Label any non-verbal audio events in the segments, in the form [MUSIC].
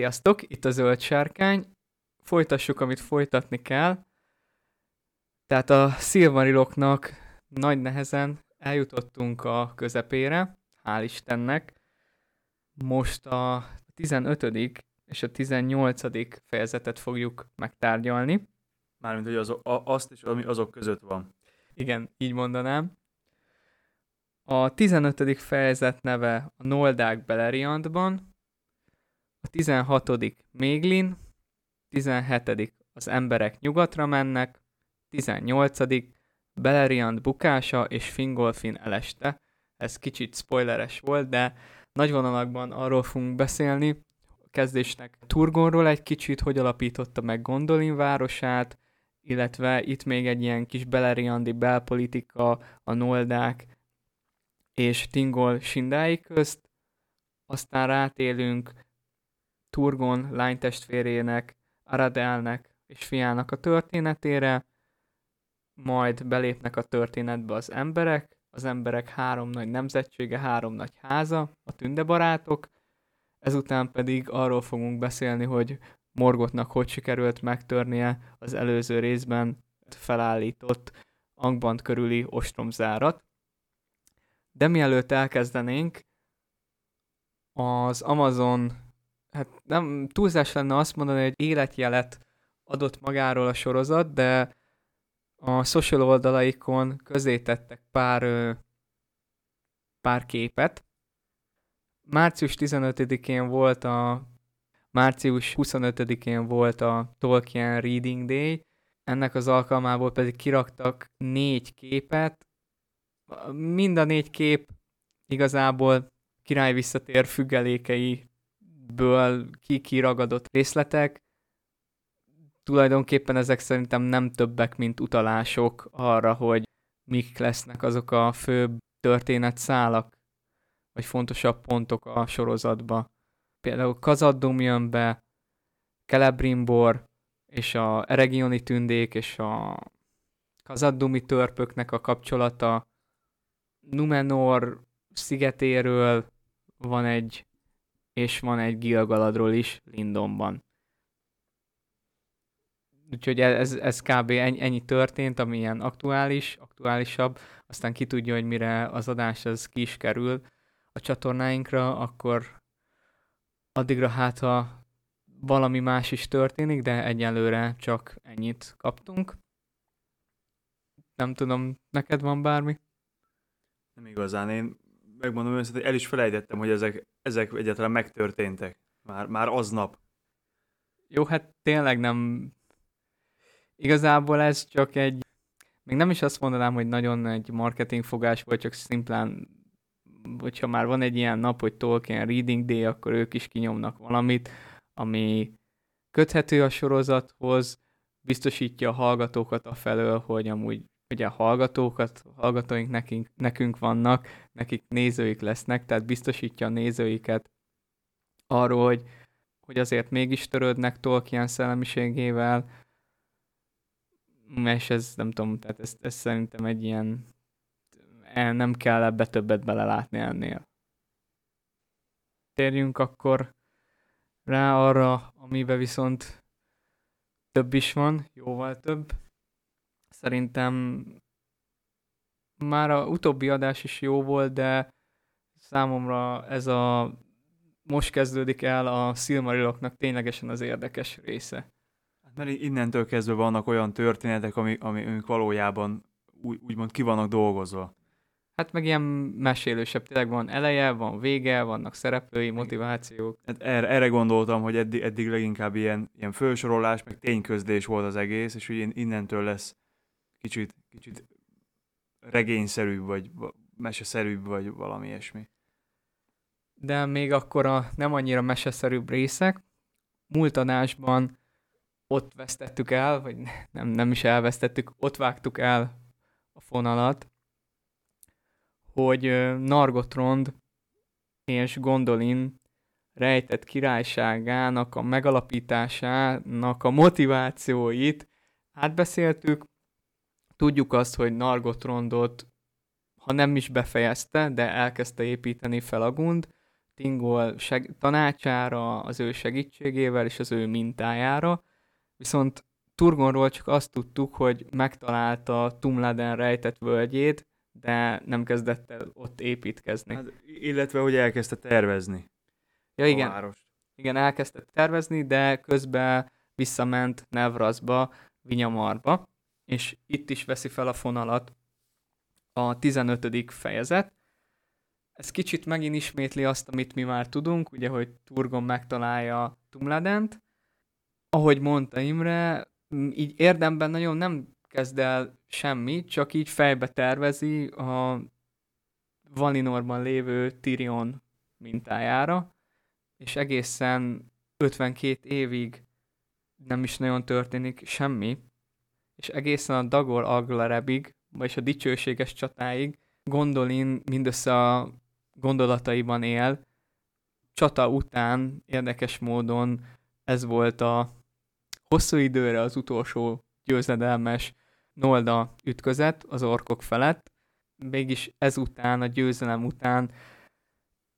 Sziasztok, itt a Zöld Sárkány. Folytassuk, amit folytatni kell. Tehát a Silmariloknak nagy nehezen eljutottunk a közepére, hál' Istennek. Most a 15. és a 18. fejezetet fogjuk megtárgyalni. Mármint, hogy azok, azt is, ami azok között van. Igen, így mondanám. A 15. fejezet neve a Noldák Beleriandban, a 16. Méglin, 17. az emberek nyugatra mennek, 18. Beleriand bukása és Fingolfin eleste. Ez kicsit spoileres volt, de nagy vonalakban arról fogunk beszélni, a kezdésnek Turgonról egy kicsit, hogy alapította meg Gondolin városát, illetve itt még egy ilyen kis beleriandi belpolitika, a Noldák és Tingol Sindái közt, aztán rátélünk Turgon lánytestvérének, Aradelnek és fiának a történetére, majd belépnek a történetbe az emberek, az emberek három nagy nemzetsége, három nagy háza, a tündebarátok, ezután pedig arról fogunk beszélni, hogy Morgotnak hogy sikerült megtörnie az előző részben felállított Angband körüli ostromzárat. De mielőtt elkezdenénk, az Amazon hát nem túlzás lenne azt mondani, hogy életjelet adott magáról a sorozat, de a social oldalaikon közé tettek pár, pár képet. Március 15-én volt a március 25-én volt a Tolkien Reading Day, ennek az alkalmából pedig kiraktak négy képet. Mind a négy kép igazából király visszatér függelékei ből ki-kiragadott részletek, tulajdonképpen ezek szerintem nem többek, mint utalások arra, hogy mik lesznek azok a főbb történetszálak, vagy fontosabb pontok a sorozatba. Például Kazaddum jön be, Celebrimbor, és a Eregioni tündék, és a Kazaddumi törpöknek a kapcsolata, Numenor szigetéről van egy és van egy Gilgaladról is Lindonban. Úgyhogy ez, ez kb. ennyi történt, ami ilyen aktuális, aktuálisabb. Aztán ki tudja, hogy mire az adás az ki is kerül a csatornáinkra, akkor addigra hát, ha valami más is történik, de egyelőre csak ennyit kaptunk. Nem tudom, neked van bármi? Nem igazán. Én megmondom őszintén, el is felejtettem, hogy ezek, ezek egyáltalán megtörténtek. Már, már aznap. Jó, hát tényleg nem... Igazából ez csak egy... Még nem is azt mondanám, hogy nagyon egy marketing fogás volt, csak szimplán, hogyha már van egy ilyen nap, hogy Tolkien Reading Day, akkor ők is kinyomnak valamit, ami köthető a sorozathoz, biztosítja a hallgatókat a felől, hogy amúgy ugye a hallgatókat, hallgatóink nekünk, nekünk vannak, nekik nézőik lesznek, tehát biztosítja a nézőiket arról, hogy, hogy azért mégis törődnek Tolkien szellemiségével, és ez nem tudom, tehát ez, ez szerintem egy ilyen nem kell ebbe többet belelátni ennél. Térjünk akkor rá arra, amiben viszont több is van, jóval több. Szerintem már a utóbbi adás is jó volt, de számomra ez a most kezdődik el a Silmariloknak ténylegesen az érdekes része. Hát mert innentől kezdve vannak olyan történetek, ami, ami amik valójában úgy, úgymond ki vannak dolgozva. Hát meg ilyen mesélősebb, tényleg van eleje, van vége, vannak szereplői, motivációk. Hát erre, erre gondoltam, hogy eddig, eddig leginkább ilyen, ilyen felsorolás, meg tényközlés volt az egész, és hogy innentől lesz kicsit, kicsit regényszerűbb, vagy meseszerűbb, vagy valami ilyesmi. De még akkor a nem annyira meseszerűbb részek, múlt adásban ott vesztettük el, vagy nem, nem is elvesztettük, ott vágtuk el a fonalat, hogy Nargotrond és Gondolin rejtett királyságának a megalapításának a motivációit átbeszéltük, Tudjuk azt, hogy Nargotrondot, ha nem is befejezte, de elkezdte építeni Felagund, Tingol seg- tanácsára, az ő segítségével és az ő mintájára, viszont Turgonról csak azt tudtuk, hogy megtalálta Tumladen rejtett völgyét, de nem kezdett el ott építkezni. Hát, illetve, hogy elkezdte tervezni ja, igen, a várost. Igen, elkezdte tervezni, de közben visszament Nevrasba, Vinyamarba, és itt is veszi fel a fonalat a 15. fejezet. Ez kicsit megint ismétli azt, amit mi már tudunk, ugye, hogy Turgon megtalálja Tumladent. Ahogy mondta Imre, így érdemben nagyon nem kezd el semmit, csak így fejbe tervezi a Valinorban lévő Tyrion mintájára, és egészen 52 évig nem is nagyon történik semmi, és egészen a Dagor Aglarebig, vagyis a dicsőséges csatáig Gondolin mindössze a gondolataiban él. Csata után érdekes módon ez volt a hosszú időre az utolsó győzedelmes Nolda ütközet az orkok felett, mégis ezután, a győzelem után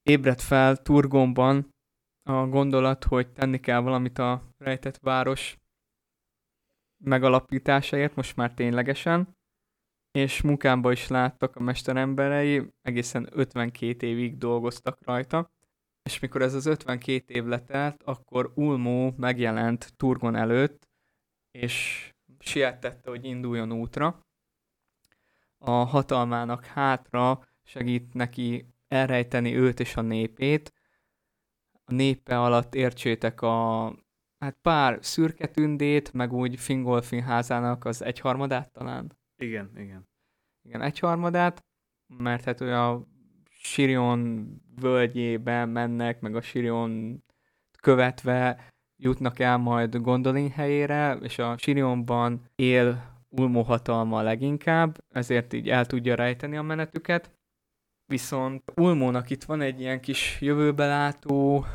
ébredt fel Turgonban a gondolat, hogy tenni kell valamit a rejtett város megalapításáért, most már ténylegesen, és munkámban is láttak a mesteremberei, egészen 52 évig dolgoztak rajta, és mikor ez az 52 év letelt, akkor Ulmó megjelent Turgon előtt, és sietette, hogy induljon útra. A hatalmának hátra segít neki elrejteni őt és a népét. A népe alatt értsétek a hát pár szürke tündét, meg úgy Fingolfin házának az egyharmadát talán. Igen, igen. Igen, egyharmadát, mert hát olyan Sirion völgyébe mennek, meg a Sirion követve jutnak el majd Gondolin helyére, és a Sirionban él Ulmo hatalma leginkább, ezért így el tudja rejteni a menetüket. Viszont Ulmónak itt van egy ilyen kis jövőbelátó,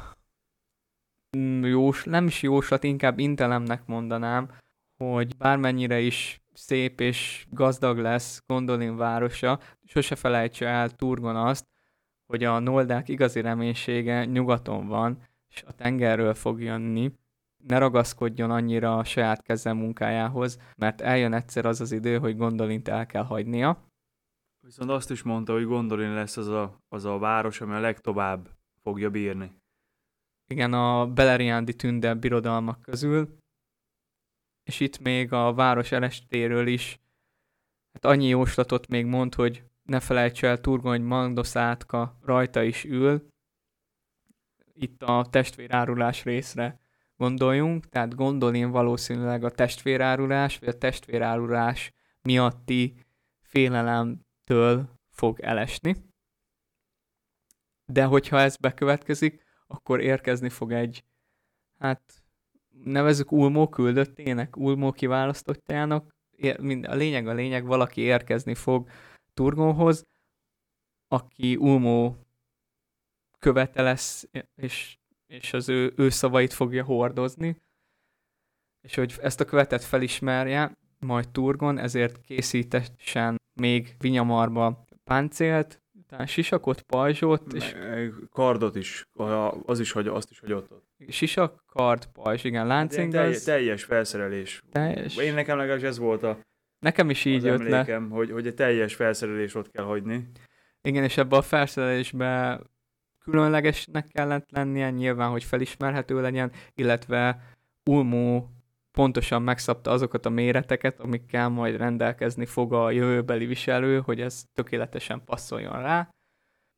jós, nem is jóslat, inkább intelemnek mondanám, hogy bármennyire is szép és gazdag lesz Gondolin városa, sose felejtse el Turgon azt, hogy a Noldák igazi reménysége nyugaton van, és a tengerről fog jönni, ne ragaszkodjon annyira a saját keze munkájához, mert eljön egyszer az az idő, hogy Gondolint el kell hagynia. Viszont azt is mondta, hogy Gondolin lesz az a, az a város, ami a legtovább fogja bírni. Igen, a Beleriandi tünde birodalmak közül, és itt még a város elestéről is hát annyi jóslatot még mond, hogy ne felejts el Turgon, hogy Mandoszátka rajta is ül. Itt a testvérárulás részre gondoljunk, tehát gondoljunk valószínűleg a testvérárulás, vagy a testvérárulás miatti félelemtől fog elesni. De hogyha ez bekövetkezik, akkor érkezni fog egy, hát nevezük Ulmó küldöttének, Ulmó kiválasztottjának, a lényeg a lényeg, valaki érkezni fog Turgonhoz, aki Ulmó követe lesz, és, és az ő, ő szavait fogja hordozni, és hogy ezt a követet felismerje, majd Turgon, ezért készítessen még Vinyamarba páncélt, utána sisakot, pajzsot, és... Kardot is, az is, hogy azt is hagyott ott. Sisak, kard, pajzs, igen, láncingaz. Teljes felszerelés. Teljes. Én nekem legalábbis ez volt a Nekem is így jött emlékem, le. Hogy, hogy a teljes felszerelés ott kell hagyni. Igen, és ebbe a felszerelésbe különlegesnek kellett lennie, nyilván, hogy felismerhető legyen, illetve Ulmó pontosan megszabta azokat a méreteket, amikkel majd rendelkezni fog a jövőbeli viselő, hogy ez tökéletesen passzoljon rá.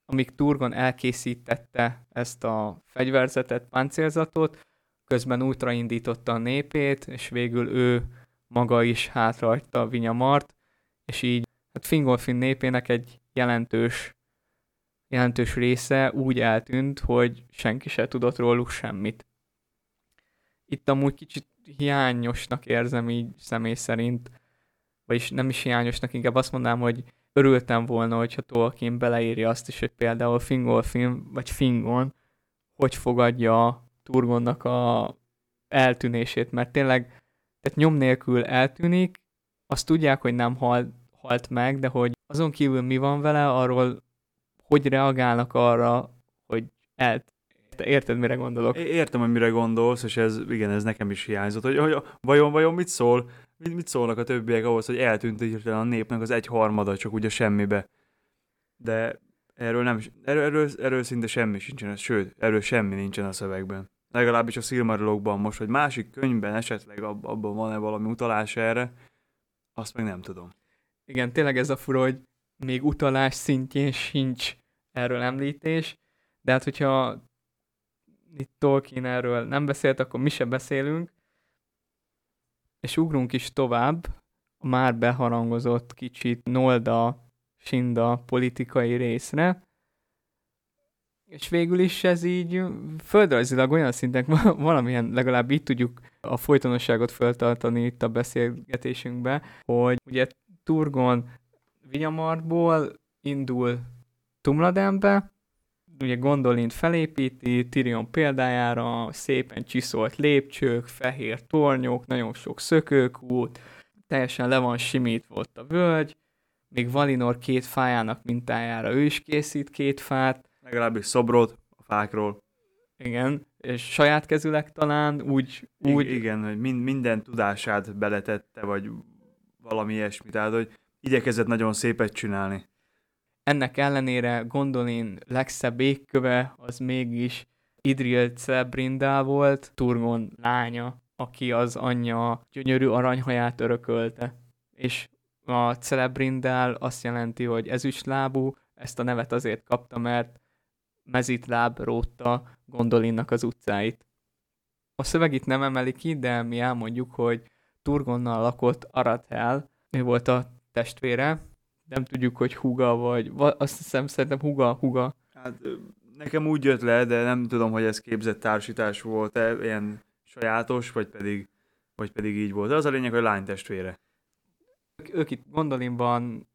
Amíg Turgon elkészítette ezt a fegyverzetet, páncélzatot, közben útraindította a népét, és végül ő maga is hátrahagyta a Vinyamart, és így hát Fingolfin népének egy jelentős, jelentős része úgy eltűnt, hogy senki se tudott róluk semmit. Itt amúgy kicsit hiányosnak érzem így személy szerint, vagyis nem is hiányosnak, inkább azt mondanám, hogy örültem volna, hogyha Tolkien beleírja azt is, hogy például Fingolfin vagy Fingon hogy fogadja Turgonnak a eltűnését, mert tényleg tehát nyom nélkül eltűnik, azt tudják, hogy nem halt, halt meg, de hogy azon kívül mi van vele, arról hogy reagálnak arra, hogy el, érted, mire gondolok? Értem, hogy mire gondolsz, és ez, igen, ez nekem is hiányzott, hogy, hogy vajon, vajon mit szól, mit, mit szólnak a többiek ahhoz, hogy eltűnt hirtelen a népnek az egy harmada, csak úgy a semmibe. De erről, nem, erről, erről, erről szinte semmi sincsen, sőt, erről semmi nincsen a szövegben. Legalábbis a Silmarilokban most, hogy másik könyvben esetleg ab, abban van-e valami utalás erre, azt meg nem tudom. Igen, tényleg ez a fura, hogy még utalás szintjén sincs erről említés, de hát hogyha itt Tolkien erről nem beszélt, akkor mi sem beszélünk, és ugrunk is tovább. A már beharangozott kicsit Nolda, Sinda politikai részre, és végül is ez így földrajzilag olyan szinten [LAUGHS] valamilyen, legalább így tudjuk a folytonosságot föltartani itt a beszélgetésünkbe, hogy ugye Turgon Vinyamartból indul Tumladenbe, ugye Gondolint felépíti, Tyrion példájára szépen csiszolt lépcsők, fehér tornyok, nagyon sok szökőkút, teljesen le van simít volt a völgy, még Valinor két fájának mintájára ő is készít két fát. Legalábbis szobrot a fákról. Igen, és saját kezüleg talán úgy... úgy... igen, hogy mind, minden tudását beletette, vagy valami ilyesmi, tehát hogy igyekezett nagyon szépet csinálni. Ennek ellenére Gondolin legszebb égköve az mégis Idril Celebrindál volt, Turgon lánya, aki az anyja gyönyörű aranyhaját örökölte. És a Celebrindál azt jelenti, hogy ezüstlábú, ezt a nevet azért kapta, mert mezitláb rótta Gondolinnak az utcáit. A szöveg itt nem emeli ki, de mi elmondjuk, hogy Turgonnal lakott Arathel, ő volt a testvére, nem tudjuk, hogy huga vagy, azt hiszem szerintem huga, huga. Hát nekem úgy jött le, de nem tudom, hogy ez képzett társítás volt-e, ilyen sajátos, vagy pedig, vagy pedig így volt. De az a lényeg, hogy lány testvére. Ők, ők itt Gondolinban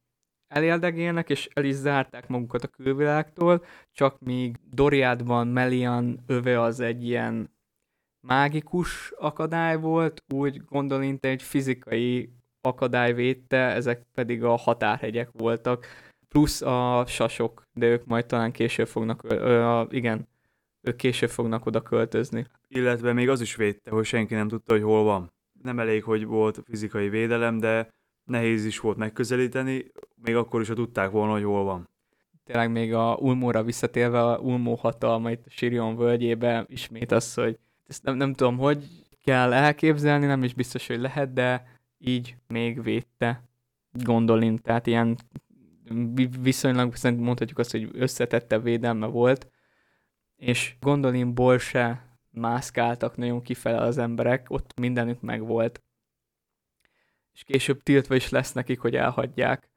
eléldegélnek, és el is zárták magukat a külvilágtól, csak míg Doriádban Melian öve az egy ilyen mágikus akadály volt, úgy Gondolint egy fizikai akadály védte, ezek pedig a határhegyek voltak, plusz a sasok, de ők majd talán később fognak, ö, ö, igen, ők később fognak oda költözni. Illetve még az is védte, hogy senki nem tudta, hogy hol van. Nem elég, hogy volt fizikai védelem, de nehéz is volt megközelíteni, még akkor is, ha tudták volna, hogy hol van. Tényleg még a Ulmóra visszatérve, a Ulmó hatalma itt a Sirion völgyébe ismét az, hogy ezt nem, nem tudom, hogy kell elképzelni, nem is biztos, hogy lehet, de így még védte Gondolin, tehát ilyen viszonylag szerintem mondhatjuk azt, hogy összetette védelme volt, és Gondolinból se mászkáltak nagyon kifele az emberek, ott mindenük megvolt. És később tiltva is lesz nekik, hogy elhagyják.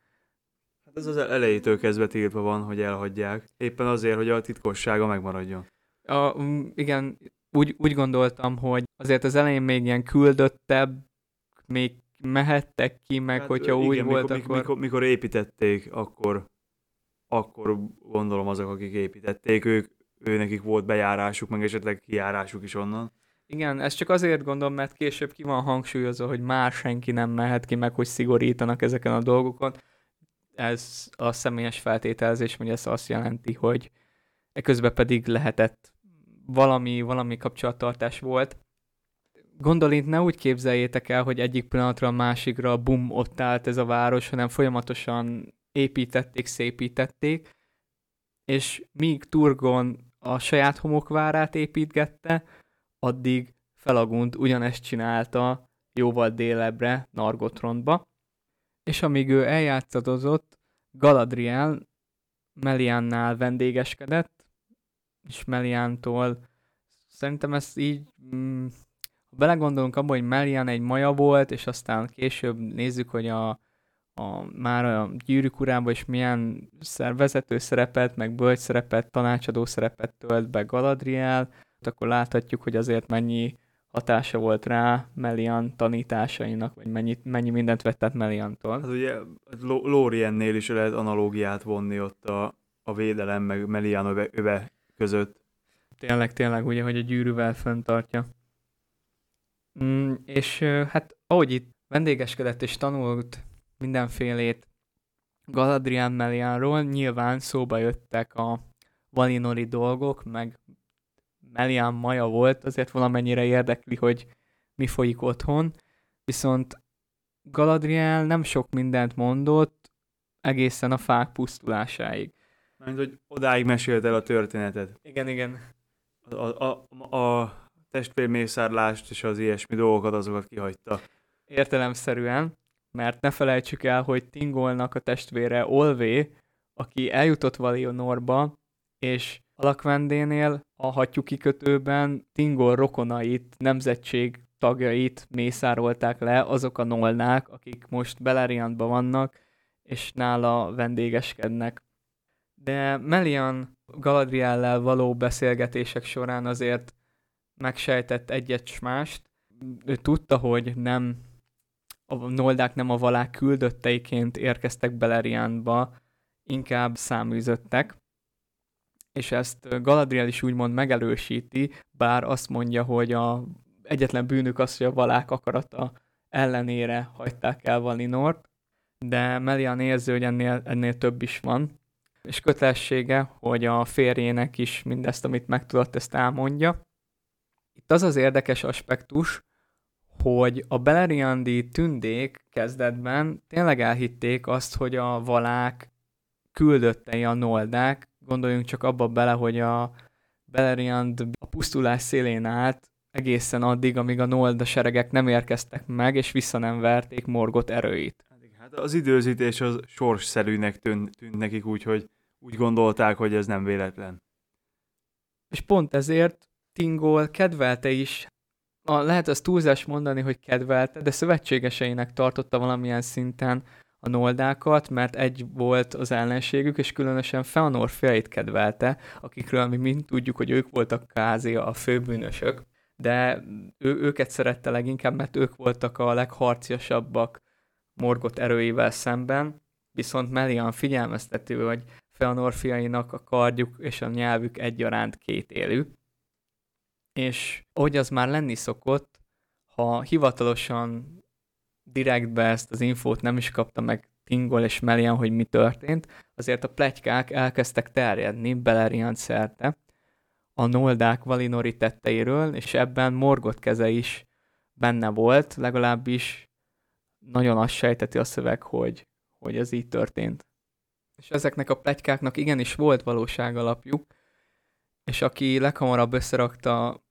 Hát ez az elejétől kezdve tiltva van, hogy elhagyják. Éppen azért, hogy a titkossága megmaradjon. A, igen, úgy, úgy gondoltam, hogy azért az elején még ilyen küldöttebb, még mehettek ki, meg hát, hogyha igen, úgy mikor, volt, mikor, akkor... Mikor építették, akkor, akkor gondolom azok, akik építették, ők, ő nekik volt bejárásuk, meg esetleg kijárásuk is onnan. Igen, ez csak azért gondolom, mert később ki van hangsúlyozva, hogy már senki nem mehet ki, meg hogy szigorítanak ezeken a dolgokon. Ez a személyes feltételezés, hogy ez azt jelenti, hogy eközben pedig lehetett valami, valami kapcsolattartás volt. Gondolint ne úgy képzeljétek el, hogy egyik pillanatra a másikra bum, ott állt ez a város, hanem folyamatosan építették, szépítették, és míg Turgon a saját homokvárát építgette, addig Felagunt ugyanezt csinálta jóval délebbre, Nargothrondba, és amíg ő eljátszadozott, Galadriel Meliannál vendégeskedett, és Meliantól szerintem ezt így mm, belegondolunk abba, hogy Melian egy maja volt, és aztán később nézzük, hogy a, a, már a gyűrűk urában is milyen vezető szerepet, meg bölcs szerepet, tanácsadó szerepet tölt be Galadriel, akkor láthatjuk, hogy azért mennyi hatása volt rá Melian tanításainak, vagy mennyi, mennyi mindent vett át Meliantól. Hát ugye Lóriennél is lehet analógiát vonni ott a, a védelem, meg Melian öve, öve között. Tényleg, tényleg, ugye, hogy a gyűrűvel föntartja. Mm, és hát ahogy itt vendégeskedett és tanult mindenfélét Galadriel Melianról, nyilván szóba jöttek a valinori dolgok, meg Melian Maja volt, azért valamennyire érdekli, hogy mi folyik otthon, viszont Galadriel nem sok mindent mondott egészen a fák pusztulásáig. Mert hogy odáig mesélt el a történetet. Igen, igen. A, a, a, a testvérmészárlást és az ilyesmi dolgokat, azokat kihagyta. Értelemszerűen, mert ne felejtsük el, hogy Tingolnak a testvére Olvé, aki eljutott Valionorba, és Alakvendénél a hattyú kikötőben Tingol rokonait, nemzetség tagjait mészárolták le azok a nolnák, akik most Beleriandban vannak, és nála vendégeskednek. De Melian Galadriellel való beszélgetések során azért megsejtett egyet mást. Ő tudta, hogy nem a noldák nem a valák küldötteiként érkeztek Beleriandba, inkább száműzöttek, és ezt Galadriel is úgymond megelősíti, bár azt mondja, hogy a egyetlen bűnük az, hogy a valák akarata ellenére hagyták el Valinort, de Melian érzi, hogy ennél, ennél több is van, és kötelessége, hogy a férjének is mindezt, amit megtudott, ezt elmondja. Itt az az érdekes aspektus, hogy a Beleriandi tündék kezdetben tényleg elhitték azt, hogy a valák küldöttei a noldák, gondoljunk csak abba bele, hogy a Beleriand a pusztulás szélén állt egészen addig, amíg a Nolda seregek nem érkeztek meg, és vissza nem verték Morgot erőit. Hát az időzítés az sorsszerűnek tűnt, tűnt nekik úgy, hogy úgy gondolták, hogy ez nem véletlen. És pont ezért Tingol kedvelte is, a, lehet az túlzás mondani, hogy kedvelte, de szövetségeseinek tartotta valamilyen szinten a noldákat, mert egy volt az ellenségük, és különösen Feanor fiait kedvelte, akikről mi mind tudjuk, hogy ők voltak kázi a főbűnösök, de ő, őket szerette leginkább, mert ők voltak a legharciasabbak Morgot erőivel szemben, viszont Melian figyelmeztető, hogy Feanor fiainak a kardjuk és a nyelvük egyaránt két élő. És ahogy az már lenni szokott, ha hivatalosan direktbe ezt az infót nem is kapta meg Tingol és Melian, hogy mi történt, azért a plegykák elkezdtek terjedni Beleriand szerte a Noldák Valinori tetteiről, és ebben Morgot keze is benne volt, legalábbis nagyon azt sejteti a szöveg, hogy, hogy ez így történt. És ezeknek a plegykáknak igenis volt valóság alapjuk, és aki leghamarabb összerakta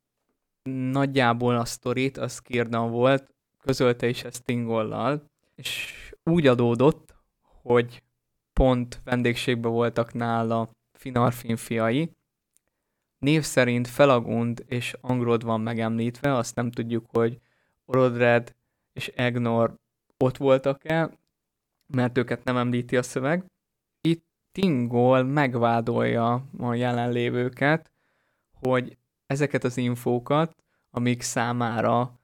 nagyjából a sztorit, az Kirdan volt, közölte is ezt Tingollal, és úgy adódott, hogy pont vendégségben voltak nála Finarfin fiai. Név szerint Felagund és Angrod van megemlítve, azt nem tudjuk, hogy Orodred és Egnor ott voltak-e, mert őket nem említi a szöveg. Itt Tingol megvádolja a jelenlévőket, hogy ezeket az infókat, amik számára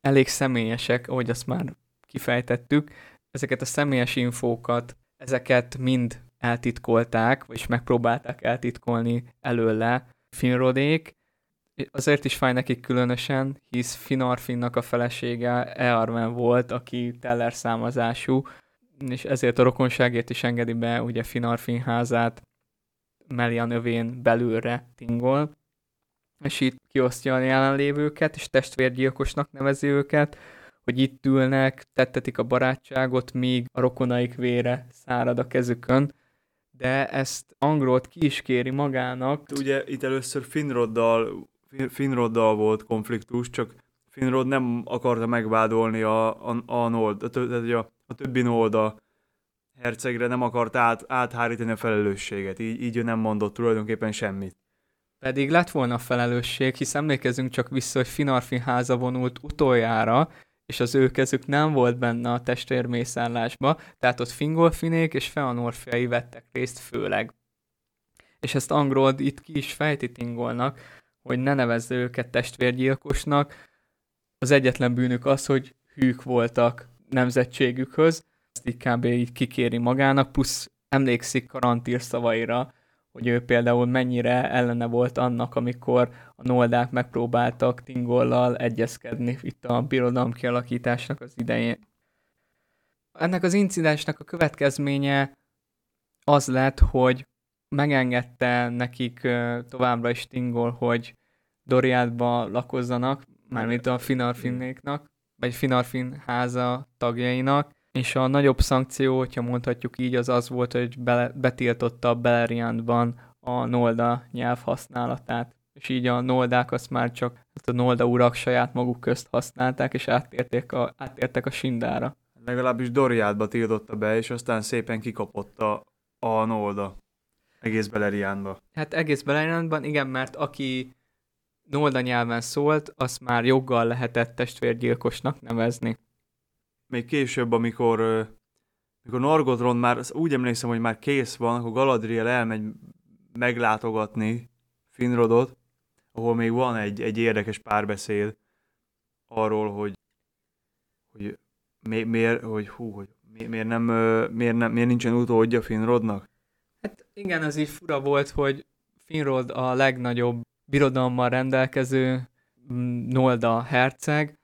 elég személyesek, ahogy azt már kifejtettük, ezeket a személyes infókat, ezeket mind eltitkolták, vagy megpróbálták eltitkolni előle Finrodék. Azért is fáj nekik különösen, hisz Finarfinnak a felesége Earwen volt, aki teller számazású, és ezért a rokonságért is engedi be ugye Finarfin házát Melian övén belülre tingol, és itt kiosztja a jelenlévőket, és testvérgyilkosnak nevezi őket, hogy itt ülnek, tettetik a barátságot, míg a rokonaik vére szárad a kezükön, de ezt Angrót ki is kéri magának. Ugye itt először Finroddal, Finroddal volt konfliktus, csak Finrod nem akarta megvádolni a, a, a, Nold, a, a, a többi Nolda hercegre, nem akart át, áthárítani a felelősséget, így, így ő nem mondott tulajdonképpen semmit. Pedig lett volna felelősség, hisz emlékezünk csak vissza, hogy Finarfin háza vonult utoljára, és az ő kezük nem volt benne a testvérmészárlásba, tehát ott Fingolfinék és Feanor fiai vettek részt főleg. És ezt Angrold itt ki is fejti Tingolnak, hogy ne nevezze őket testvérgyilkosnak. Az egyetlen bűnük az, hogy hűk voltak nemzetségükhöz, ezt így kb. így kikéri magának, plusz emlékszik Karantír szavaira, hogy ő például mennyire ellene volt annak, amikor a noldák megpróbáltak Tingollal egyezkedni itt a birodalom kialakításnak az idején. Ennek az incidensnek a következménye az lett, hogy megengedte nekik továbbra is Tingol, hogy Doriádba lakozzanak, mármint a Finarfinnéknak, vagy Finarfin háza tagjainak, és a nagyobb szankció, hogyha mondhatjuk így, az az volt, hogy bele, betiltotta Beleriandban a Nolda nyelv használatát. És így a Noldák azt már csak hát a Nolda urak saját maguk közt használták, és áttérték a, áttértek a Sindára. Legalábbis Doriádba tiltotta be, és aztán szépen kikapott a, a Nolda. Egész Beleriánba. Hát egész Beleriandban, igen, mert aki Nolda nyelven szólt, azt már joggal lehetett testvérgyilkosnak nevezni. Még később, amikor, amikor Norgodron már, úgy emlékszem, hogy már kész van, akkor Galadriel elmegy meglátogatni Finrodot, ahol még van egy, egy érdekes párbeszéd arról, hogy, hogy mi, miért, hogy hú, hogy mi, miért, nem, miért, nem, miért nincsen utódja Finrodnak. Hát igen, az így fura volt, hogy Finrod a legnagyobb birodalommal rendelkező mm, Nolda herceg,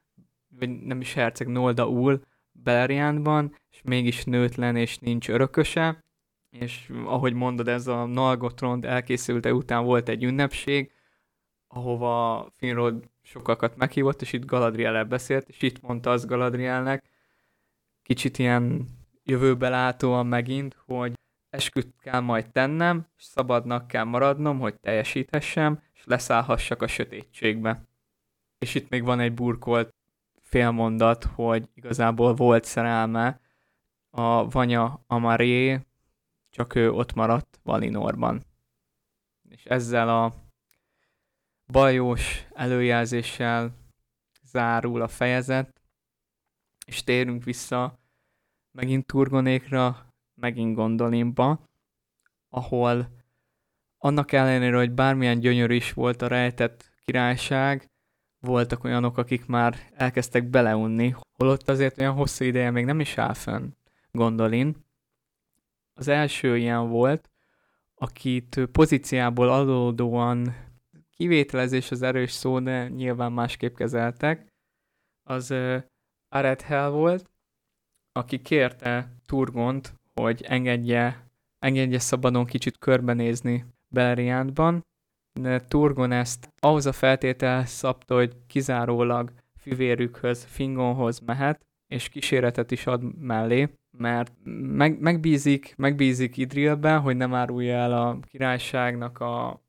vagy nem is herceg, Nolda úr Beleriandban, és mégis nőtlen és nincs örököse, és ahogy mondod, ez a Nalgotrond elkészülte után volt egy ünnepség, ahova Finrod sokakat meghívott, és itt galadriel beszélt, és itt mondta az Galadrielnek, kicsit ilyen jövőbe látóan megint, hogy esküt kell majd tennem, és szabadnak kell maradnom, hogy teljesíthessem, és leszállhassak a sötétségbe. És itt még van egy burkolt félmondat, hogy igazából volt szerelme a Vanya Amaré, csak ő ott maradt Valinorban. És ezzel a bajós előjelzéssel zárul a fejezet, és térünk vissza megint Turgonékra, megint Gondolinba, ahol annak ellenére, hogy bármilyen gyönyörű is volt a rejtett királyság, voltak olyanok, akik már elkezdtek beleunni, holott azért olyan hosszú ideje még nem is áll fönn Gondolin. Az első ilyen volt, akit pozíciából adódóan kivételezés az erős szó, de nyilván másképp kezeltek, az uh, Arethel volt, aki kérte Turgont, hogy engedje, engedje szabadon kicsit körbenézni Beleriandban, Turgon ezt. Ahhoz a feltétel szabta, hogy kizárólag fivérükhöz, Fingonhoz mehet, és kíséretet is ad mellé, mert meg, megbízik, megbízik Idrilben, hogy nem árulja el a királyságnak a,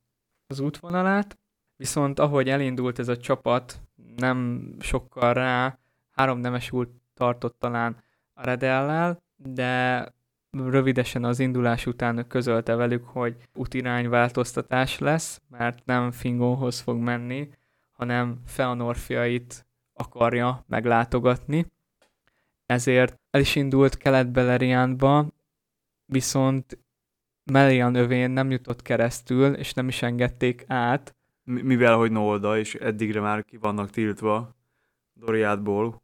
az útvonalát, viszont ahogy elindult ez a csapat, nem sokkal rá, három nemes út tartott talán a Redellel, de rövidesen az indulás után közölte velük, hogy útirányváltoztatás lesz, mert nem Fingóhoz fog menni, hanem Feanor fiait akarja meglátogatni. Ezért el is indult Kelet-Beleriánba, viszont Melian övén nem jutott keresztül, és nem is engedték át. Mivel, hogy Nolda, és eddigre már ki vannak tiltva Doriátból,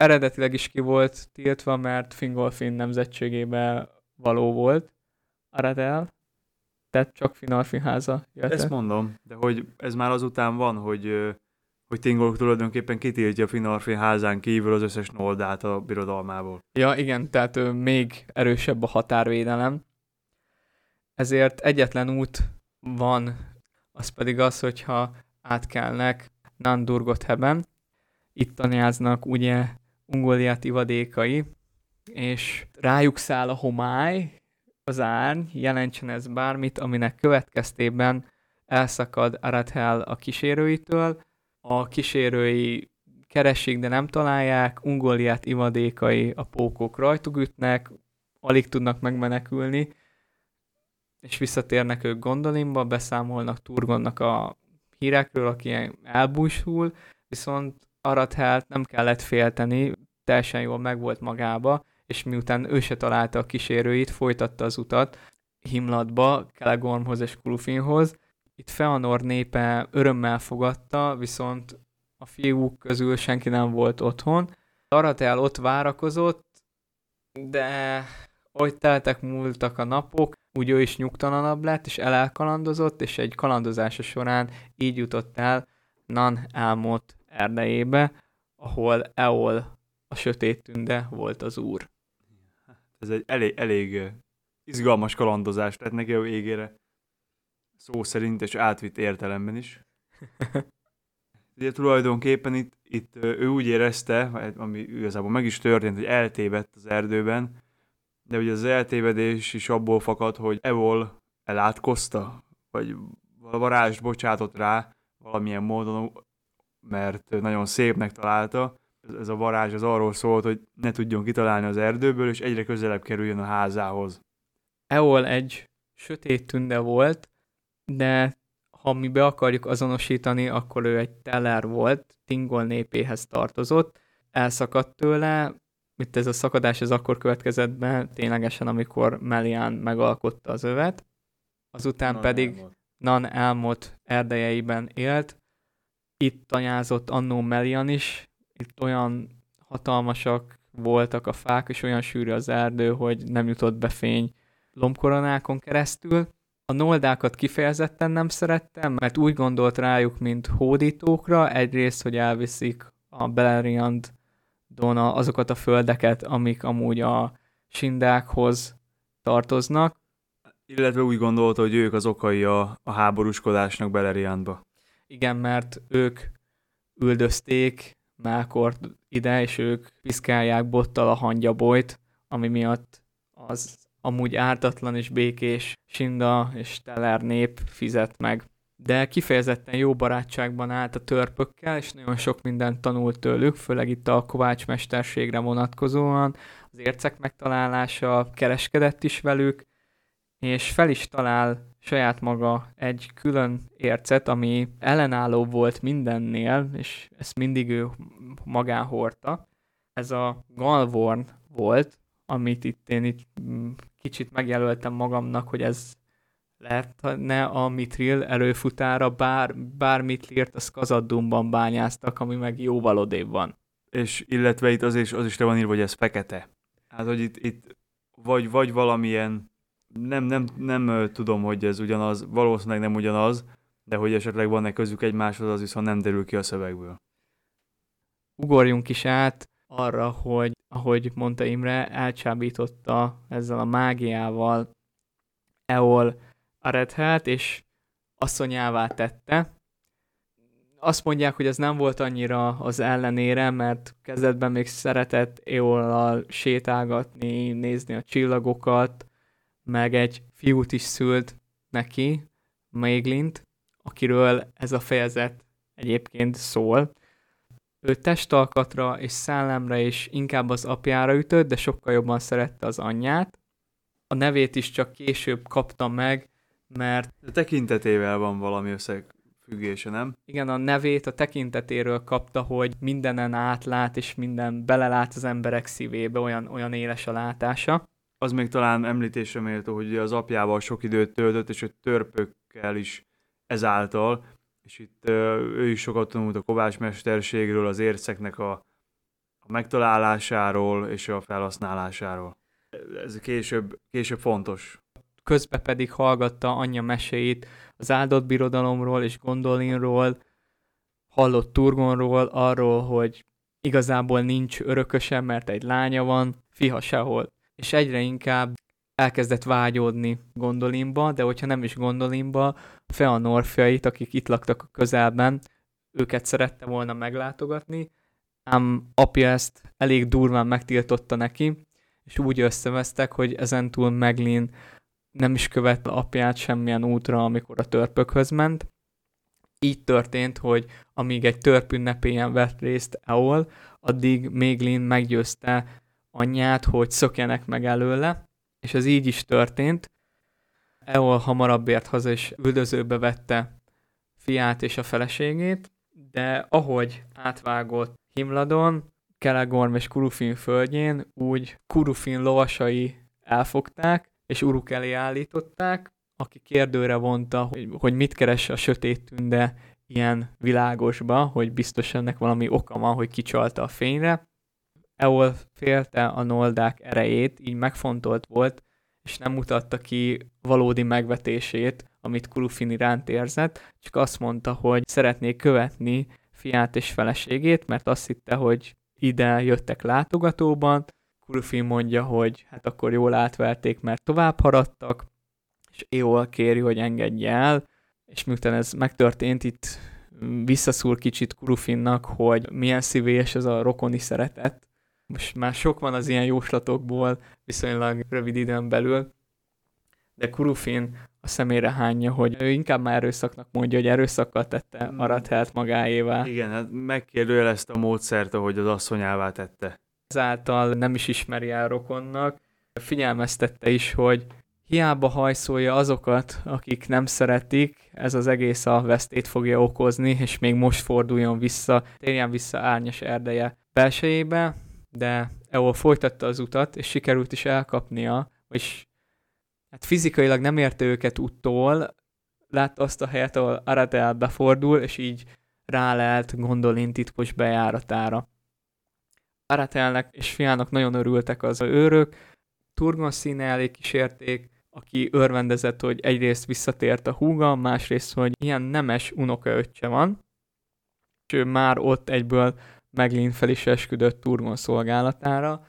eredetileg is ki volt tiltva, mert Fingolfin nemzetségébe való volt Aradel, tehát csak Finarfin háza jöhet. Ezt mondom, de hogy ez már azután van, hogy, hogy Tingol tulajdonképpen kitiltja Finarfin házán kívül az összes Noldát a birodalmából. Ja, igen, tehát még erősebb a határvédelem. Ezért egyetlen út van, az pedig az, hogyha átkelnek Nandurgotheben. Itt tanyáznak ugye ungoliát ivadékai, és rájuk száll a homály, az árny, jelentsen ez bármit, aminek következtében elszakad Arathel a kísérőitől, a kísérői keresik, de nem találják, ungoliát ivadékai a pókok rajtuk ütnek, alig tudnak megmenekülni, és visszatérnek ők Gondolinba, beszámolnak Turgonnak a hírekről, aki elbúsul, viszont Arathelt nem kellett félteni, teljesen jól megvolt magába, és miután ő se találta a kísérőit, folytatta az utat Himlatba, Kelegormhoz és Kulufinhoz. Itt Feanor népe örömmel fogadta, viszont a fiúk közül senki nem volt otthon. Aratel ott várakozott, de ahogy teltek múltak a napok, úgy ő is nyugtalanabb lett, és elelkalandozott, és egy kalandozása során így jutott el Nan elmot erdejébe, ahol Eol a sötét tünde volt az úr. Ez egy elég, elég izgalmas kalandozás lett neki a végére. Szó szerint, és átvitt értelemben is. [LAUGHS] Ugye tulajdonképpen itt, itt ő úgy érezte, ami igazából meg is történt, hogy eltévedt az erdőben, de ugye az eltévedés is abból fakad, hogy Evol elátkozta, vagy varázst bocsátott rá valamilyen módon, mert nagyon szépnek találta. Ez a varázs az arról szólt, hogy ne tudjon kitalálni az erdőből, és egyre közelebb kerüljön a házához. Eol egy sötét tünde volt, de ha mi be akarjuk azonosítani, akkor ő egy teller volt, Tingol népéhez tartozott, elszakadt tőle, itt ez a szakadás ez akkor következett be, ténylegesen, amikor Melian megalkotta az övet, azután Nan pedig elmot. Nan elmot erdejeiben élt, itt tanyázott annó Melian is, itt olyan hatalmasak voltak a fák, és olyan sűrű az erdő, hogy nem jutott be fény lombkoronákon keresztül, a noldákat kifejezetten nem szerettem, mert úgy gondolt rájuk, mint hódítókra, egyrészt, hogy elviszik a Beleriand Dona azokat a földeket, amik amúgy a sindákhoz tartoznak. Illetve úgy gondolta, hogy ők az okai a, a háborúskodásnak Beleriandba. Igen, mert ők üldözték Mákort ide, és ők piszkálják bottal a hangyabolyt, ami miatt az amúgy ártatlan és békés Sinda és Teller nép fizet meg. De kifejezetten jó barátságban állt a törpökkel, és nagyon sok mindent tanult tőlük, főleg itt a kovács mesterségre vonatkozóan, az ércek megtalálása, kereskedett is velük, és fel is talál saját maga egy külön ércet, ami ellenálló volt mindennél, és ezt mindig ő magán hordta. Ez a Galvorn volt, amit itt én itt mm, kicsit megjelöltem magamnak, hogy ez lehetne a Mitril előfutára, bár, bár Mitrilt a Skazadumban bányáztak, ami meg jóval odébb van. És illetve itt az is, az is le van írva, hogy ez fekete. Hát, hogy itt, itt vagy, vagy valamilyen, nem, nem, nem tudom, hogy ez ugyanaz, valószínűleg nem ugyanaz, de hogy esetleg van-e közük egymáshoz, az viszont nem derül ki a szövegből. Ugorjunk is át arra, hogy ahogy mondta Imre, elcsábította ezzel a mágiával Eol Arethelt, és asszonyává tette. Azt mondják, hogy ez nem volt annyira az ellenére, mert kezdetben még szeretett Eollal sétálgatni, nézni a csillagokat, meg egy fiút is szült neki, Maiglint, akiről ez a fejezet egyébként szól. Ő testalkatra és szellemre és inkább az apjára ütött, de sokkal jobban szerette az anyját. A nevét is csak később kapta meg, mert... A tekintetével van valami összefüggése, nem? Igen, a nevét a tekintetéről kapta, hogy mindenen átlát, és minden belelát az emberek szívébe, olyan, olyan éles a látása. Az még talán említésre méltó, hogy az apjával sok időt töltött, és hogy törpökkel is ezáltal, és itt ő is sokat tanult a kovács mesterségről, az érceknek a, a megtalálásáról és a felhasználásáról. Ez később, később fontos. Közben pedig hallgatta anyja meséit az áldott birodalomról és Gondolinról, hallott Turgonról, arról, hogy igazából nincs örököse, mert egy lánya van, fiha sehol. És egyre inkább elkezdett vágyódni Gondolinba, de hogyha nem is Gondolinba, Feanorfiait, akik itt laktak a közelben, őket szerette volna meglátogatni, ám apja ezt elég durván megtiltotta neki, és úgy összevesztek, hogy ezentúl Meglin nem is követ apját semmilyen útra, amikor a törpökhöz ment. Így történt, hogy amíg egy törp ünnepélyen vett részt Eol, addig Méglin meggyőzte anyját, hogy szökjenek meg előle, és ez így is történt. Eol hamarabb ért haza, és üldözőbe vette fiát és a feleségét, de ahogy átvágott Himladon, Kelegorm és Kurufin földjén, úgy Kurufin lovasai elfogták, és Uruk elé állították, aki kérdőre vonta, hogy, hogy mit keres a sötét tünde ilyen világosba, hogy biztos ennek valami oka van, hogy kicsalta a fényre. Eol félte a noldák erejét, így megfontolt volt, és nem mutatta ki valódi megvetését, amit Kurufin iránt érzett, csak azt mondta, hogy szeretné követni fiát és feleségét, mert azt hitte, hogy ide jöttek látogatóban, Kurufin mondja, hogy hát akkor jól átverték, mert tovább haradtak, és Éol kéri, hogy engedje el, és miután ez megtörtént, itt visszaszúr kicsit Kurufinnak, hogy milyen szívélyes ez a rokoni szeretet. Most már sok van az ilyen jóslatokból, viszonylag rövid időn belül, de Kurufin a szemére hányja, hogy ő inkább már erőszaknak mondja, hogy erőszakkal tette hmm. Arathelt magáévá. Igen, hát megkérdőjelezte a módszert, ahogy az asszonyává tette. Ezáltal nem is ismeri el rokonnak. Figyelmeztette is, hogy hiába hajszolja azokat, akik nem szeretik, ez az egész a vesztét fogja okozni, és még most forduljon vissza, térjen vissza árnyas erdeje belsejébe, de Eol folytatta az utat, és sikerült is elkapnia, és hát fizikailag nem érte őket úttól, látta azt a helyet, ahol Aratel befordul, és így rálelt Gondolin titkos bejáratára. Aratelnek és fiának nagyon örültek az őrök, Turgon színe elé kísérték, aki örvendezett, hogy egyrészt visszatért a húga, másrészt, hogy ilyen nemes unokaöccse van, és ő már ott egyből Meglin fel is esküdött Turgon szolgálatára,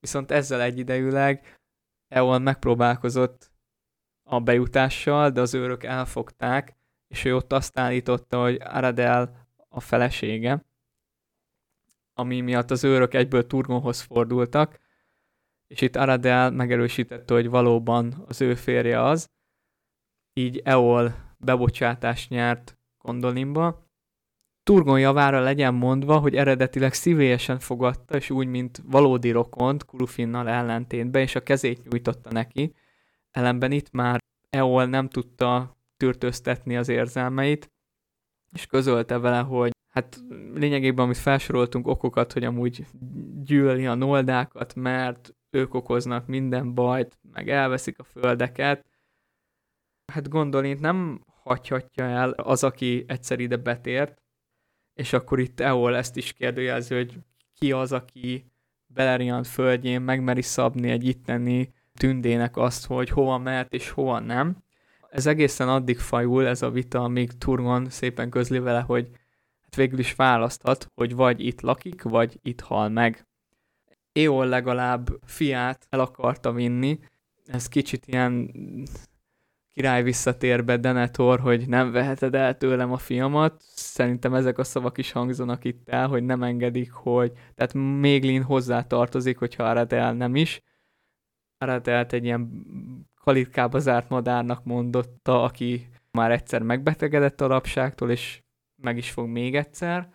viszont ezzel egyidejűleg Eon megpróbálkozott a bejutással, de az őrök elfogták, és ő ott azt állította, hogy Aradel a felesége, ami miatt az őrök egyből Turgonhoz fordultak, és itt Aradel megerősítette, hogy valóban az ő férje az, így Eol bebocsátást nyert Gondolinba. Turgon javára legyen mondva, hogy eredetileg szívélyesen fogadta, és úgy, mint valódi rokont, Kulufinnal ellentétben, és a kezét nyújtotta neki. Ellenben itt már Eol nem tudta tűrtöztetni az érzelmeit, és közölte vele, hogy hát lényegében, amit felsoroltunk, okokat, hogy amúgy gyűlöli a noldákat, mert ők okoznak minden bajt, meg elveszik a földeket. Hát gondolint nem hagyhatja el az, aki egyszer ide betért, és akkor itt Eol ezt is kérdőjelzi, hogy ki az, aki Beleriand földjén megmeri szabni egy itteni tündének azt, hogy hova mehet és hova nem. Ez egészen addig fajul ez a vita, amíg Turgon szépen közli vele, hogy hát végül is választhat, hogy vagy itt lakik, vagy itt hal meg. Éol legalább fiát el akarta vinni, ez kicsit ilyen király visszatérbe Denethor, hogy nem veheted el tőlem a fiamat. Szerintem ezek a szavak is hangzanak itt el, hogy nem engedik, hogy... Tehát Méglin hozzá tartozik, hogyha Aradel nem is. Aradelt egy ilyen kalitkába zárt madárnak mondotta, aki már egyszer megbetegedett a lapságtól, és meg is fog még egyszer,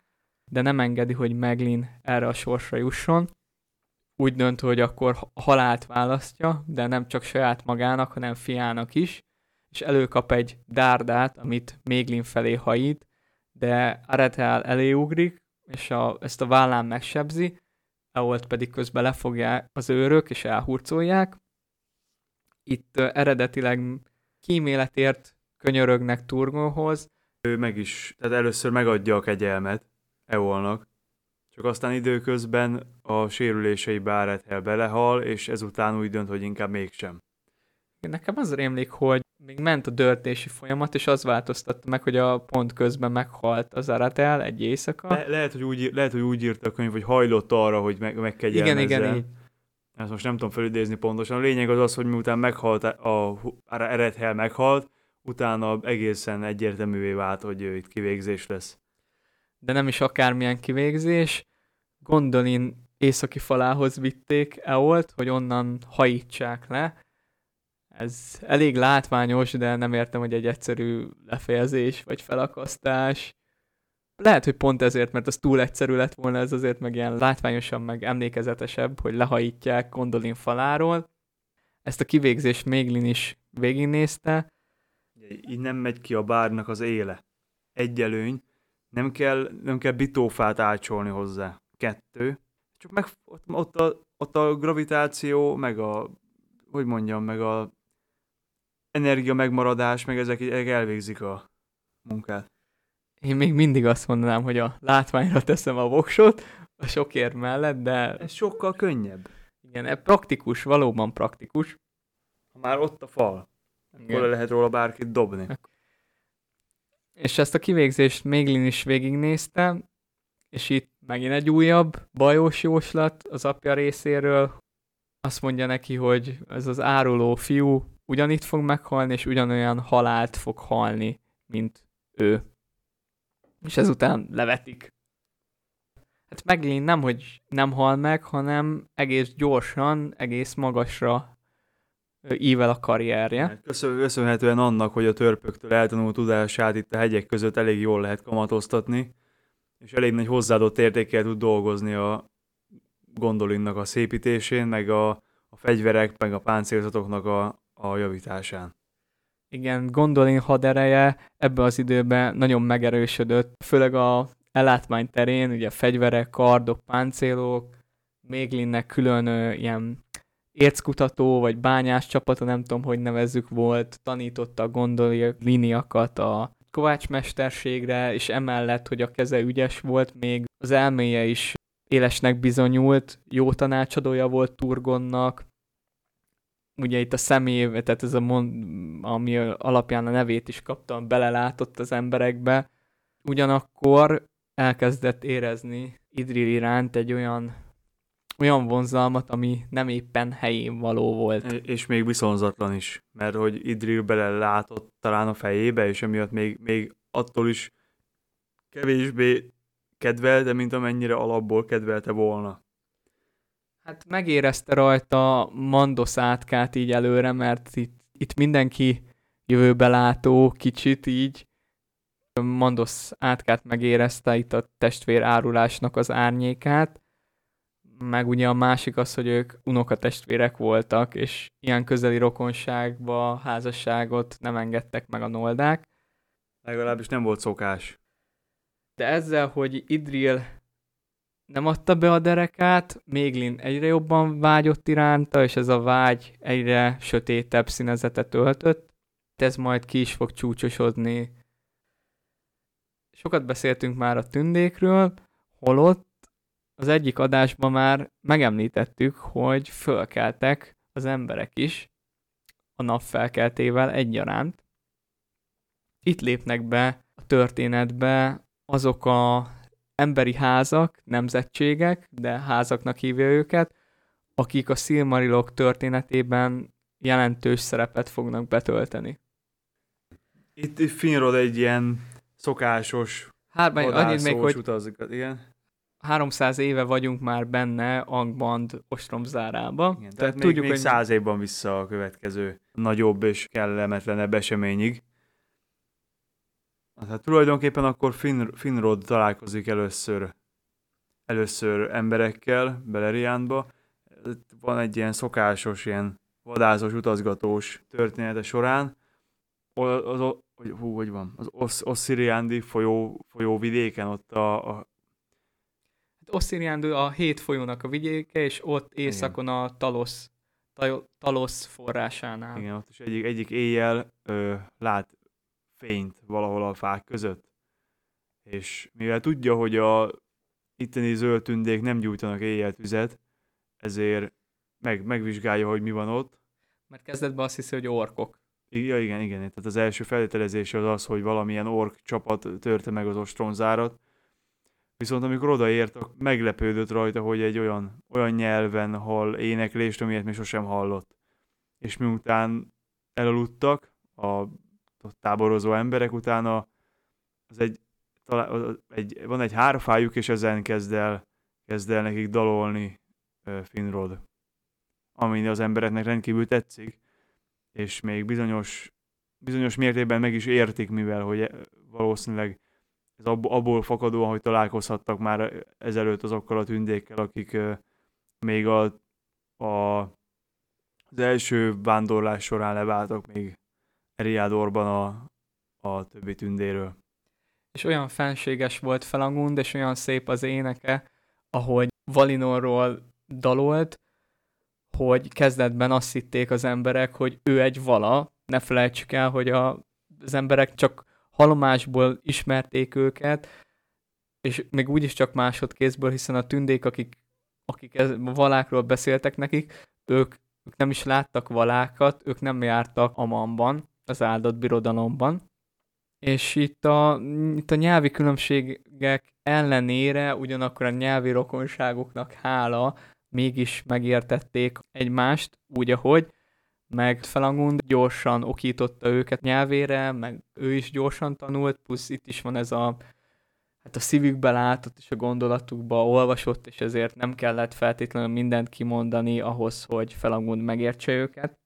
de nem engedi, hogy Meglin erre a sorsra jusson úgy dönt, hogy akkor halált választja, de nem csak saját magának, hanem fiának is, és előkap egy dárdát, amit Méglin felé hajít, de Aretel elé ugrik, és a, ezt a vállán megsebzi, Eolt pedig közben lefogják az őrök, és elhurcolják. Itt eredetileg kíméletért könyörögnek Turgóhoz. Ő meg is, tehát először megadja a kegyelmet Eolnak, csak aztán időközben a sérülései Bárethel belehal, és ezután úgy dönt, hogy inkább mégsem. Nekem az rémlik, hogy még ment a dörtési folyamat, és az változtatta meg, hogy a pont közben meghalt az Aratel egy éjszaka. Le- lehet, hogy úgy, lehet, hogy úgy írta a könyv, hogy hajlott arra, hogy meg, megkegyelmezze. Igen, igen, így. Ezt most nem tudom felidézni pontosan. A lényeg az az, hogy miután meghalt, a, a Erethel meghalt, utána egészen egyértelművé vált, hogy itt kivégzés lesz de nem is akármilyen kivégzés. Gondolin északi falához vitték Eolt, hogy onnan hajítsák le. Ez elég látványos, de nem értem, hogy egy egyszerű lefejezés vagy felakasztás. Lehet, hogy pont ezért, mert az túl egyszerű lett volna, ez azért meg ilyen látványosan, meg emlékezetesebb, hogy lehajítják Gondolin faláról. Ezt a kivégzést Méglin is végignézte. Innen megy ki a bárnak az éle. Egy előny, nem kell, nem kell bitófát ácsolni hozzá. Kettő. Csak meg, ott, ott, a, ott a gravitáció, meg a, hogy mondjam, meg a energia megmaradás, meg ezek, elvégzik a munkát. Én még mindig azt mondanám, hogy a látványra teszem a voksot, a sokért mellett, de... Ez sokkal könnyebb. Igen, ez praktikus, valóban praktikus. Ha már ott a fal, akkor lehet róla bárkit dobni. És ezt a kivégzést Méglin is végignézte, és itt megint egy újabb bajós jóslat az apja részéről, azt mondja neki, hogy ez az áruló fiú ugyanitt fog meghalni, és ugyanolyan halált fog halni, mint ő. És ezután levetik. Hát Meglin nem, hogy nem hal meg, hanem egész gyorsan, egész magasra ível a karrierje. Hát köszönhetően annak, hogy a törpöktől eltanult tudását itt a hegyek között elég jól lehet kamatoztatni, és elég nagy hozzáadott értékkel tud dolgozni a Gondolinnak a szépítésén, meg a, a fegyverek, meg a páncélzatoknak a, a javításán. Igen, Gondolin hadereje ebben az időben nagyon megerősödött, főleg a ellátmány terén, ugye fegyverek, kardok, páncélok, Méglinnek külön ö, ilyen érckutató vagy bányás csapata, nem tudom, hogy nevezzük volt, tanította a gondoliniakat a kovácsmesterségre, és emellett, hogy a keze ügyes volt, még az elméje is élesnek bizonyult, jó tanácsadója volt Turgonnak, ugye itt a személy, tehát ez a mond, ami alapján a nevét is kaptam, belelátott az emberekbe, ugyanakkor elkezdett érezni Idril iránt egy olyan olyan vonzalmat, ami nem éppen helyén való volt. És még viszonzatlan is, mert hogy Idril bele látott talán a fejébe, és emiatt még, még attól is kevésbé kedvelte, mint amennyire alapból kedvelte volna. Hát megérezte rajta Mandos átkát így előre, mert itt, itt mindenki jövőbe látó kicsit így. Mandos átkát megérezte itt a testvér árulásnak az árnyékát, meg ugye a másik az, hogy ők unokatestvérek voltak, és ilyen közeli rokonságba házasságot nem engedtek meg a noldák. Legalábbis nem volt szokás. De ezzel, hogy Idril nem adta be a derekát, Méglin egyre jobban vágyott iránta, és ez a vágy egyre sötétebb színezetet öltött. Ez majd ki is fog csúcsosodni. Sokat beszéltünk már a tündékről, holott az egyik adásban már megemlítettük, hogy fölkeltek az emberek is a napfelkeltével egyaránt. Itt lépnek be a történetbe azok a emberi házak, nemzetségek, de házaknak hívja őket, akik a Silmarilok történetében jelentős szerepet fognak betölteni. Itt Finrod egy ilyen szokásos Hát, annyit még, hogy utazik, igen. 300 éve vagyunk már benne Angband ostromzárába. Igen, tehát, tehát még, tudjuk, még hogy 100 évben vissza a következő nagyobb és kellemetlenebb eseményig. Tehát tulajdonképpen akkor Fin, Finrod találkozik először, először emberekkel Beleriandba. Van egy ilyen szokásos, ilyen vadázós, utazgatós története során. Az, az, hú, hogy van? Az Ossziriándi folyó, folyóvidéken, ott a, a Ossziriándő a hét folyónak a vigyéke, és ott északon Igen. a Talos, Talos forrásánál. Igen, ott is egyik, egyik éjjel ö, lát fényt valahol a fák között. És mivel tudja, hogy a itteni zöld tündék nem gyújtanak éjjel tüzet, ezért meg, megvizsgálja, hogy mi van ott. Mert kezdetben azt hiszi, hogy orkok. Ja, igen, igen. Tehát az első feltételezése az az, hogy valamilyen ork csapat törte meg az ostronzárat, Viszont amikor odaértek, meglepődött rajta, hogy egy olyan, olyan nyelven hall éneklést, amilyet még sosem hallott. És miután elaludtak, a táborozó emberek utána az egy, talán, egy, van egy hárfájuk, és ezen kezd el, kezd el nekik dalolni Finrod. Ami az embereknek rendkívül tetszik, és még bizonyos, bizonyos mértékben meg is értik, mivel hogy valószínűleg ez abból fakadóan, hogy találkozhattak már ezelőtt azokkal a tündékkel, akik még a, a, az első vándorlás során leváltak még Eriádorban a, a többi tündéről. És olyan fenséges volt Felangund, és olyan szép az éneke, ahogy Valinorról dalolt, hogy kezdetben azt hitték az emberek, hogy ő egy vala, ne felejtsük el, hogy a, az emberek csak halomásból ismerték őket, és még úgyis csak másodkézből, hiszen a tündék, akik, akik ez, a valákról beszéltek nekik, ők, ők nem is láttak valákat, ők nem jártak Amanban, az áldott birodalomban. És itt a, itt a nyelvi különbségek ellenére, ugyanakkor a nyelvi rokonságoknak hála, mégis megértették egymást úgy, ahogy, meg Felangund gyorsan okította őket nyelvére, meg ő is gyorsan tanult, plusz itt is van ez a hát a szívükbe látott és a gondolatukba olvasott, és ezért nem kellett feltétlenül mindent kimondani ahhoz, hogy Felangund megértse őket.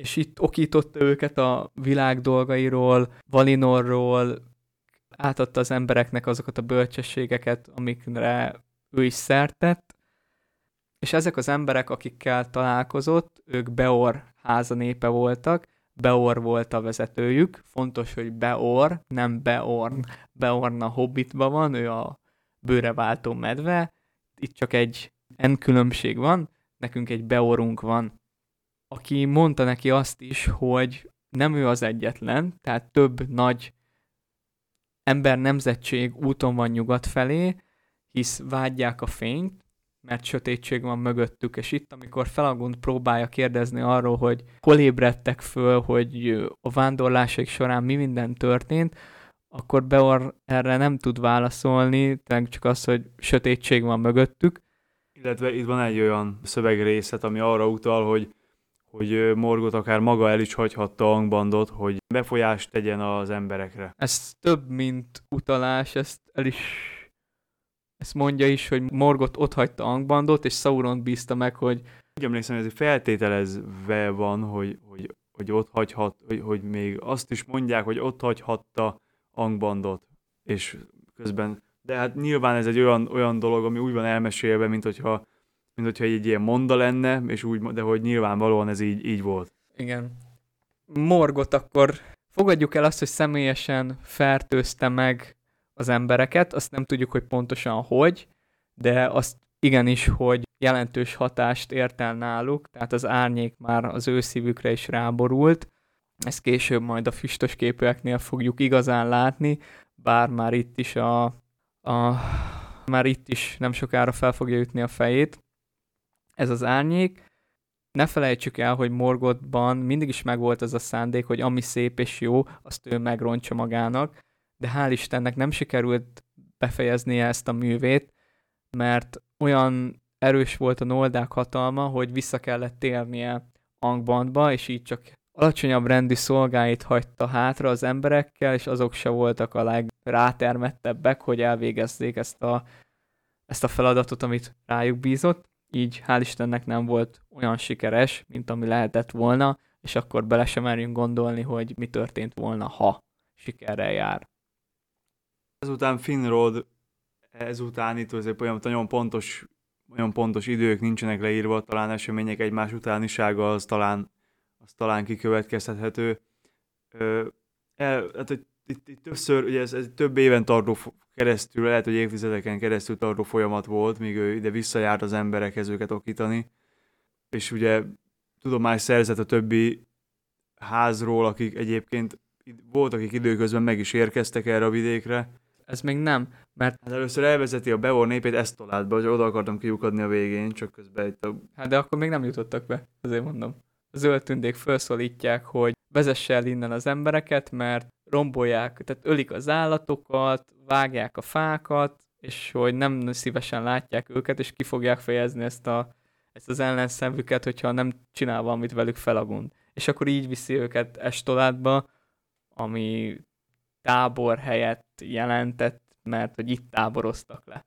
És itt okította őket a világ dolgairól, Valinorról, átadta az embereknek azokat a bölcsességeket, amikre ő is szertett, és ezek az emberek, akikkel találkozott, ők Beor háza népe voltak, Beor volt a vezetőjük, fontos, hogy Beor, nem Beorn. Beorn a Hobbitba van, ő a bőreváltó medve, itt csak egy N különbség van, nekünk egy Beorunk van, aki mondta neki azt is, hogy nem ő az egyetlen, tehát több nagy ember nemzetség úton van nyugat felé, hisz vágyják a fényt, mert sötétség van mögöttük, és itt, amikor Felagund próbálja kérdezni arról, hogy hol ébredtek föl, hogy a vándorlásaik során mi minden történt, akkor Beor erre nem tud válaszolni, tényleg csak az, hogy sötétség van mögöttük. Illetve itt van egy olyan szövegrészet, ami arra utal, hogy hogy Morgot akár maga el is hagyhatta Angbandot, hogy befolyást tegyen az emberekre. Ez több, mint utalás, ezt el is ezt mondja is, hogy Morgot ott hagyta Angbandot, és Sauron bízta meg, hogy... Úgy emlékszem, hogy ez feltételezve van, hogy, hogy, hogy ott hagyhat, hogy, hogy még azt is mondják, hogy ott hagyhatta Angbandot, és közben... De hát nyilván ez egy olyan, olyan dolog, ami úgy van elmesélve, mint hogyha, mint hogyha egy ilyen monda lenne, és úgy, de hogy nyilvánvalóan ez így, így volt. Igen. Morgot akkor fogadjuk el azt, hogy személyesen fertőzte meg az embereket, azt nem tudjuk, hogy pontosan hogy, de azt igenis, hogy jelentős hatást ért el náluk, tehát az árnyék már az ő szívükre is ráborult. Ezt később majd a füstös képűeknél fogjuk igazán látni, bár már itt is a, a már itt is nem sokára fel fogja ütni a fejét. Ez az árnyék. Ne felejtsük el, hogy Morgotban mindig is megvolt az a szándék, hogy ami szép és jó, azt ő megrontja magának de hál' Istennek nem sikerült befejeznie ezt a művét, mert olyan erős volt a Noldák hatalma, hogy vissza kellett térnie Angbandba, és így csak alacsonyabb rendű szolgáit hagyta hátra az emberekkel, és azok se voltak a legrátermettebbek, hogy elvégezzék ezt a, ezt a feladatot, amit rájuk bízott. Így hál' Istennek nem volt olyan sikeres, mint ami lehetett volna, és akkor bele sem merjünk gondolni, hogy mi történt volna, ha sikerrel jár. Ezután Finrod, ezután itt azért olyan nagyon pontos, olyan pontos idők nincsenek leírva, talán események egymás utánisága az talán, az talán kikövetkezhető. el, hát, hogy itt, itt többször, ugye ez, ez több éven tartó keresztül, lehet, hogy évtizedeken keresztül tartó folyamat volt, míg ő ide visszajárt az emberekhez őket okítani, és ugye tudomást szerzett a többi házról, akik egyébként volt, akik időközben meg is érkeztek erre a vidékre, ez még nem, mert... Hát először elvezeti a Beor népét Esztolátba, hogy oda akartam kiukadni a végén, csak közben itt a... Hát de akkor még nem jutottak be, azért mondom. A zöld tündék felszólítják, hogy vezesse el innen az embereket, mert rombolják, tehát ölik az állatokat, vágják a fákat, és hogy nem szívesen látják őket, és ki fogják fejezni ezt, a, ezt az ellenszemüket, hogyha nem csinál valamit velük felagund. És akkor így viszi őket Estolátba, ami tábor helyett jelentett, mert hogy itt táboroztak le.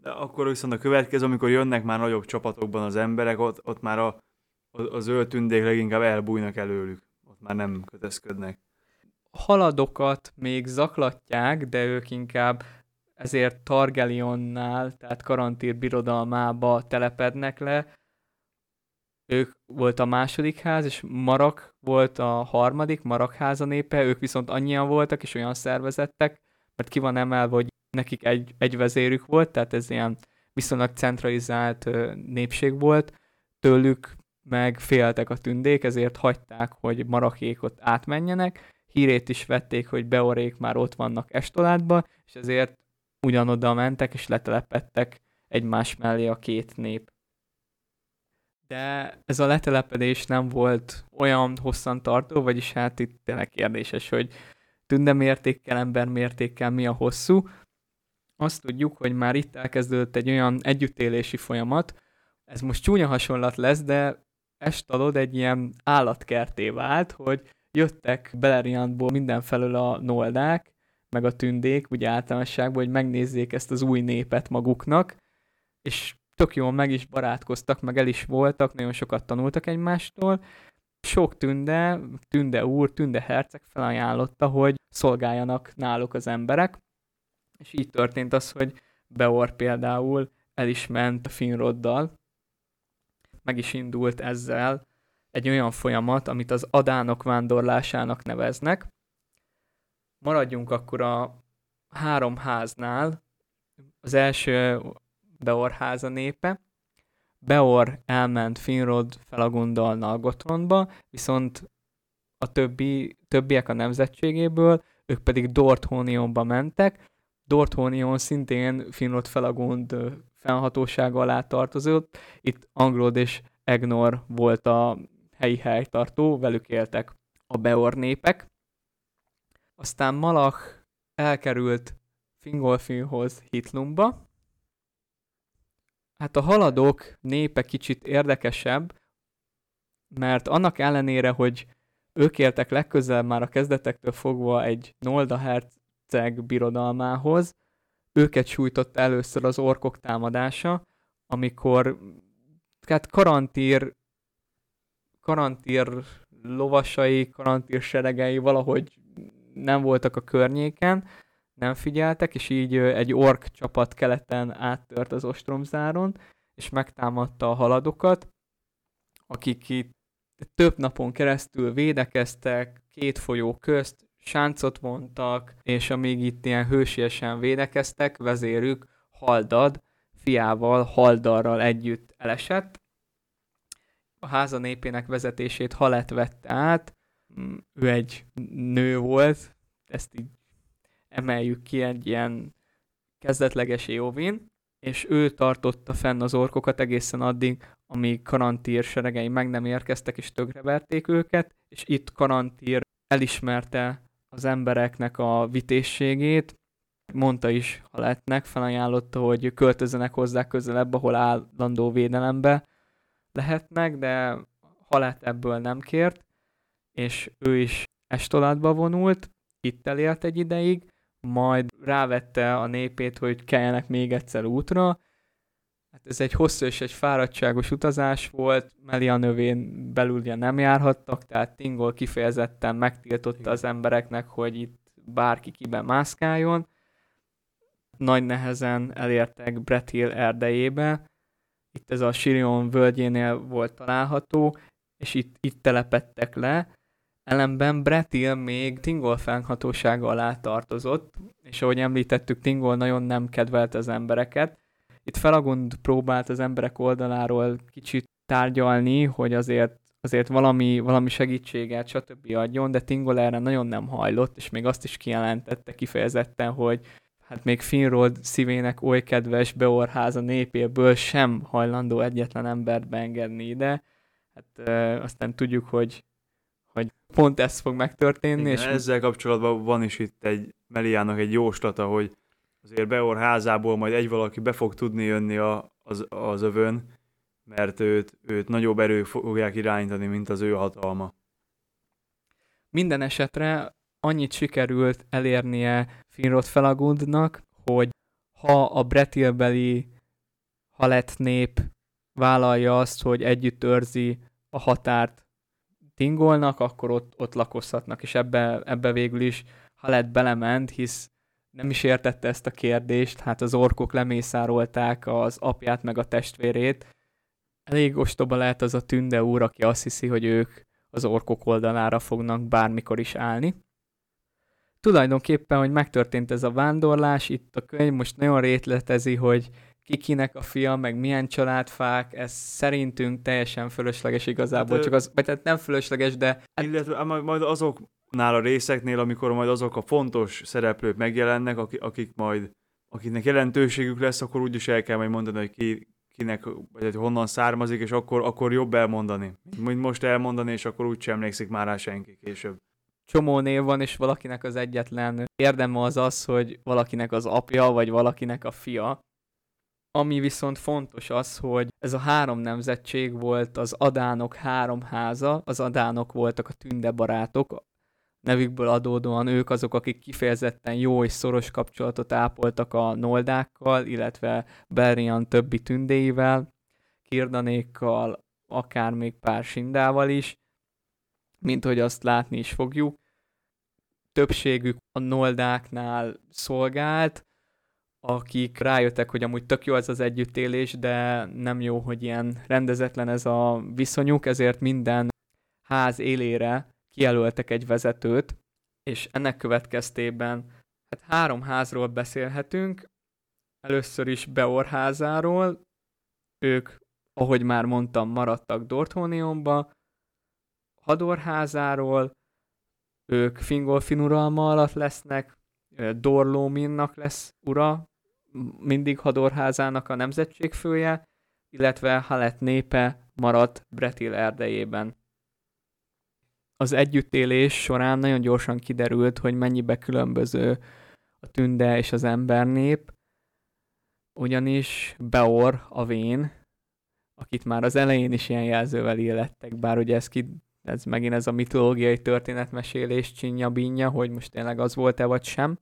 De akkor viszont a következő, amikor jönnek már nagyobb csapatokban az emberek, ott, ott már a, a, zöld tündék leginkább elbújnak előlük. Ott már nem kötözködnek. Haladokat még zaklatják, de ők inkább ezért Targelionnál, tehát Karantír birodalmába telepednek le, ők volt a második ház, és Marak volt a harmadik, Marak háza népe, ők viszont annyian voltak, és olyan szervezettek, mert ki van emelve, hogy nekik egy, egy vezérük volt, tehát ez ilyen viszonylag centralizált népség volt, tőlük meg féltek a tündék, ezért hagyták, hogy Marakékot átmenjenek, hírét is vették, hogy Beorék már ott vannak Estolátba, és ezért ugyanoda mentek, és letelepettek egymás mellé a két nép de ez a letelepedés nem volt olyan hosszan tartó, vagyis hát itt tényleg kérdéses, hogy tünde mértékkel, ember mértékkel mi a hosszú. Azt tudjuk, hogy már itt elkezdődött egy olyan együttélési folyamat, ez most csúnya hasonlat lesz, de Estalod egy ilyen állatkerté vált, hogy jöttek Beleriandból mindenfelől a noldák, meg a tündék, ugye általánosságban, hogy megnézzék ezt az új népet maguknak, és tök jól meg is barátkoztak, meg el is voltak, nagyon sokat tanultak egymástól. Sok tünde, tünde úr, tünde herceg felajánlotta, hogy szolgáljanak náluk az emberek, és így történt az, hogy Beor például el is ment a Finroddal, meg is indult ezzel egy olyan folyamat, amit az adánok vándorlásának neveznek. Maradjunk akkor a három háznál. Az első Beor háza népe. Beor elment Finrod Felagundal Nalgotronba, viszont a többi, többiek a nemzetségéből, ők pedig Dorthonionba mentek. Dorthonion szintén Finrod Felagund fennhatósága alá tartozott. Itt Anglod és Egnor volt a helyi helytartó, velük éltek a Beor népek. Aztán Malach elkerült Fingolfinhoz Hitlumba. Hát a haladók népe kicsit érdekesebb, mert annak ellenére, hogy ők éltek legközelebb már a kezdetektől fogva egy Nolda herceg birodalmához, őket sújtott először az orkok támadása, amikor hát karantír karantír lovasai, karantír seregei valahogy nem voltak a környéken, nem figyeltek, és így egy ork csapat keleten áttört az ostromzáron, és megtámadta a haladokat, akik itt több napon keresztül védekeztek, két folyó közt, sáncot vontak, és amíg itt ilyen hősiesen védekeztek, vezérük Haldad fiával, Haldarral együtt elesett. A háza népének vezetését Halet vette át, mm, ő egy nő volt, ezt így emeljük ki egy ilyen kezdetleges Éovin, és ő tartotta fenn az orkokat egészen addig, amíg Karantír seregei meg nem érkeztek és tögreverték őket, és itt Karantír elismerte az embereknek a vitészségét, mondta is ha lehetnek, felajánlotta, hogy költözzenek hozzá közelebb, ahol állandó védelembe lehetnek, de Halát ebből nem kért, és ő is Estolátba vonult, itt elélt egy ideig, majd rávette a népét, hogy keljenek még egyszer útra. Hát ez egy hosszú és egy fáradtságos utazás volt, Melia növén belül ugye nem járhattak, tehát Tingol kifejezetten megtiltotta az embereknek, hogy itt bárki kiben mászkáljon. Nagy nehezen elértek Brett Hill erdejébe, itt ez a Sirion völgyénél volt található, és itt, itt telepettek le, Ellenben Bretil még Tingol fennhatósága alá tartozott, és ahogy említettük, Tingol nagyon nem kedvelte az embereket. Itt Felagund próbált az emberek oldaláról kicsit tárgyalni, hogy azért azért valami, valami segítséget, stb. adjon, de Tingol erre nagyon nem hajlott, és még azt is kijelentette kifejezetten, hogy hát még Finrod szívének oly kedves Beorháza népéből sem hajlandó egyetlen embert beengedni ide. Hát e, aztán tudjuk, hogy hogy pont ez fog megtörténni. Igen, és ezzel kapcsolatban van is itt egy Meliának egy jóslata, hogy azért Beor házából majd egy valaki be fog tudni jönni a, az, az övön, mert őt, őt nagyobb erők fogják irányítani, mint az ő hatalma. Minden esetre annyit sikerült elérnie Finrod Felagundnak, hogy ha a Bretilbeli halett nép vállalja azt, hogy együtt őrzi a határt tingolnak, akkor ott, ott lakozhatnak, és ebbe, ebbe végül is Halett belement, hisz nem is értette ezt a kérdést, hát az orkok lemészárolták az apját meg a testvérét. Elég ostoba lehet az a tünde úr, aki azt hiszi, hogy ők az orkok oldalára fognak bármikor is állni. Tulajdonképpen, hogy megtörtént ez a vándorlás, itt a könyv most nagyon rétletezi, hogy kikinek a fia, meg milyen családfák, ez szerintünk teljesen fölösleges igazából, hát, csak az, vagy tehát nem fölösleges, de... Hát... Illetve majd azoknál a részeknél, amikor majd azok a fontos szereplők megjelennek, akik majd, akiknek jelentőségük lesz, akkor úgyis el kell majd mondani, hogy ki, kinek, vagy hogy honnan származik, és akkor, akkor jobb elmondani. Mint most elmondani, és akkor úgy sem emlékszik már rá senki később csomó név van, és valakinek az egyetlen érdeme az az, hogy valakinek az apja, vagy valakinek a fia. Ami viszont fontos az, hogy ez a három nemzetség volt az Adánok három háza, az Adánok voltak a tünde barátok, nevükből adódóan ők azok, akik kifejezetten jó és szoros kapcsolatot ápoltak a noldákkal, illetve Belrian többi tündéivel, kirdanékkal, akár még pár sindával is, mint hogy azt látni is fogjuk. Többségük a noldáknál szolgált, akik rájöttek, hogy amúgy tök jó ez az együttélés, de nem jó, hogy ilyen rendezetlen ez a viszonyuk, ezért minden ház élére kijelöltek egy vezetőt, és ennek következtében hát három házról beszélhetünk. Először is Beor házáról, ők, ahogy már mondtam, maradtak Dorthonionba, Hador házáról, ők Fingolfin uralma alatt lesznek, Dorlóminnak lesz ura, mindig Hador házának a nemzetségfője, illetve Halet népe maradt Bretil erdejében. Az együttélés során nagyon gyorsan kiderült, hogy mennyibe különböző a tünde és az embernép, ugyanis Beor, a vén, akit már az elején is ilyen jelzővel illettek, bár ugye ez, ez megint ez a mitológiai történetmesélés csinya bínja, hogy most tényleg az volt-e vagy sem,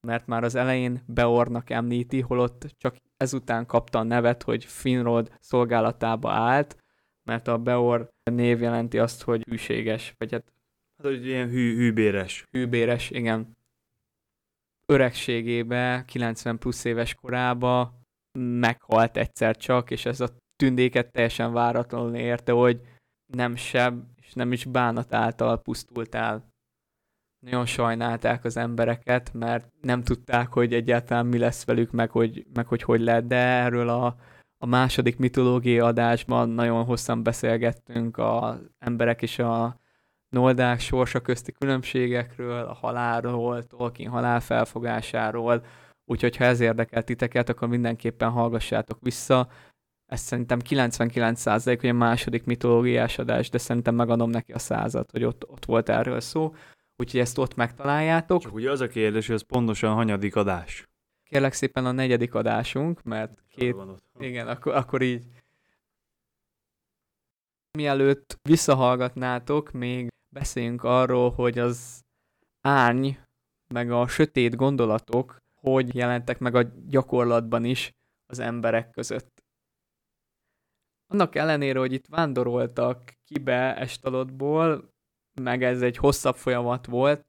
mert már az elején Beornak említi, holott csak ezután kapta a nevet, hogy Finrod szolgálatába állt, mert a Beor név jelenti azt, hogy hűséges, vagy hát... Hát, hogy ilyen hű, hűbéres. Hűbéres, igen. Öregségébe, 90 plusz éves korába meghalt egyszer csak, és ez a tündéket teljesen váratlanul érte, hogy nem seb, és nem is bánat által pusztult el. Nagyon sajnálták az embereket, mert nem tudták, hogy egyáltalán mi lesz velük, meg hogy meg hogy, hogy lehet, de erről a a második mitológiai adásban nagyon hosszan beszélgettünk az emberek és a noldák sorsa közti különbségekről, a halálról, Tolkien halál felfogásáról, úgyhogy ha ez érdekel titeket, akkor mindenképpen hallgassátok vissza. Ez szerintem 99% hogy a második mitológiás adás, de szerintem megadom neki a százat, hogy ott, ott volt erről szó. Úgyhogy ezt ott megtaláljátok. Csak ugye az a kérdés, hogy ez pontosan hanyadik adás? Kérlek szépen a negyedik adásunk, mert két... Igen, akkor, akkor így... Mielőtt visszahallgatnátok, még beszéljünk arról, hogy az árny, meg a sötét gondolatok, hogy jelentek meg a gyakorlatban is az emberek között. Annak ellenére, hogy itt vándoroltak kibe Estalotból, meg ez egy hosszabb folyamat volt,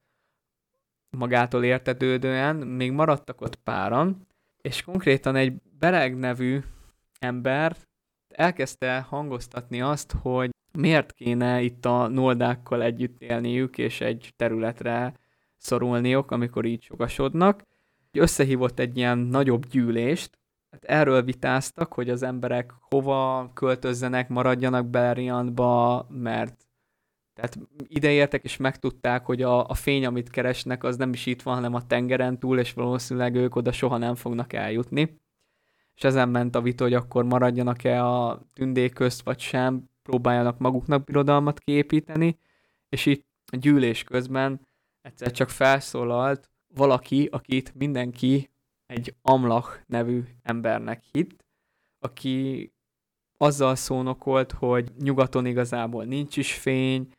magától értetődően, még maradtak ott páran, és konkrétan egy Bereg nevű ember elkezdte hangoztatni azt, hogy miért kéne itt a noldákkal együtt élniük, és egy területre szorulniuk, amikor így sokasodnak. Összehívott egy ilyen nagyobb gyűlést, hát erről vitáztak, hogy az emberek hova költözzenek, maradjanak Beleriandba, mert tehát ideértek és megtudták, hogy a, a fény, amit keresnek, az nem is itt van, hanem a tengeren túl, és valószínűleg ők oda soha nem fognak eljutni. És ezen ment a vita, hogy akkor maradjanak-e a tündék közt, vagy sem, próbáljanak maguknak birodalmat kiépíteni, és itt a gyűlés közben egyszer csak felszólalt valaki, akit mindenki egy Amlach nevű embernek hitt, aki azzal szónokolt, hogy nyugaton igazából nincs is fény,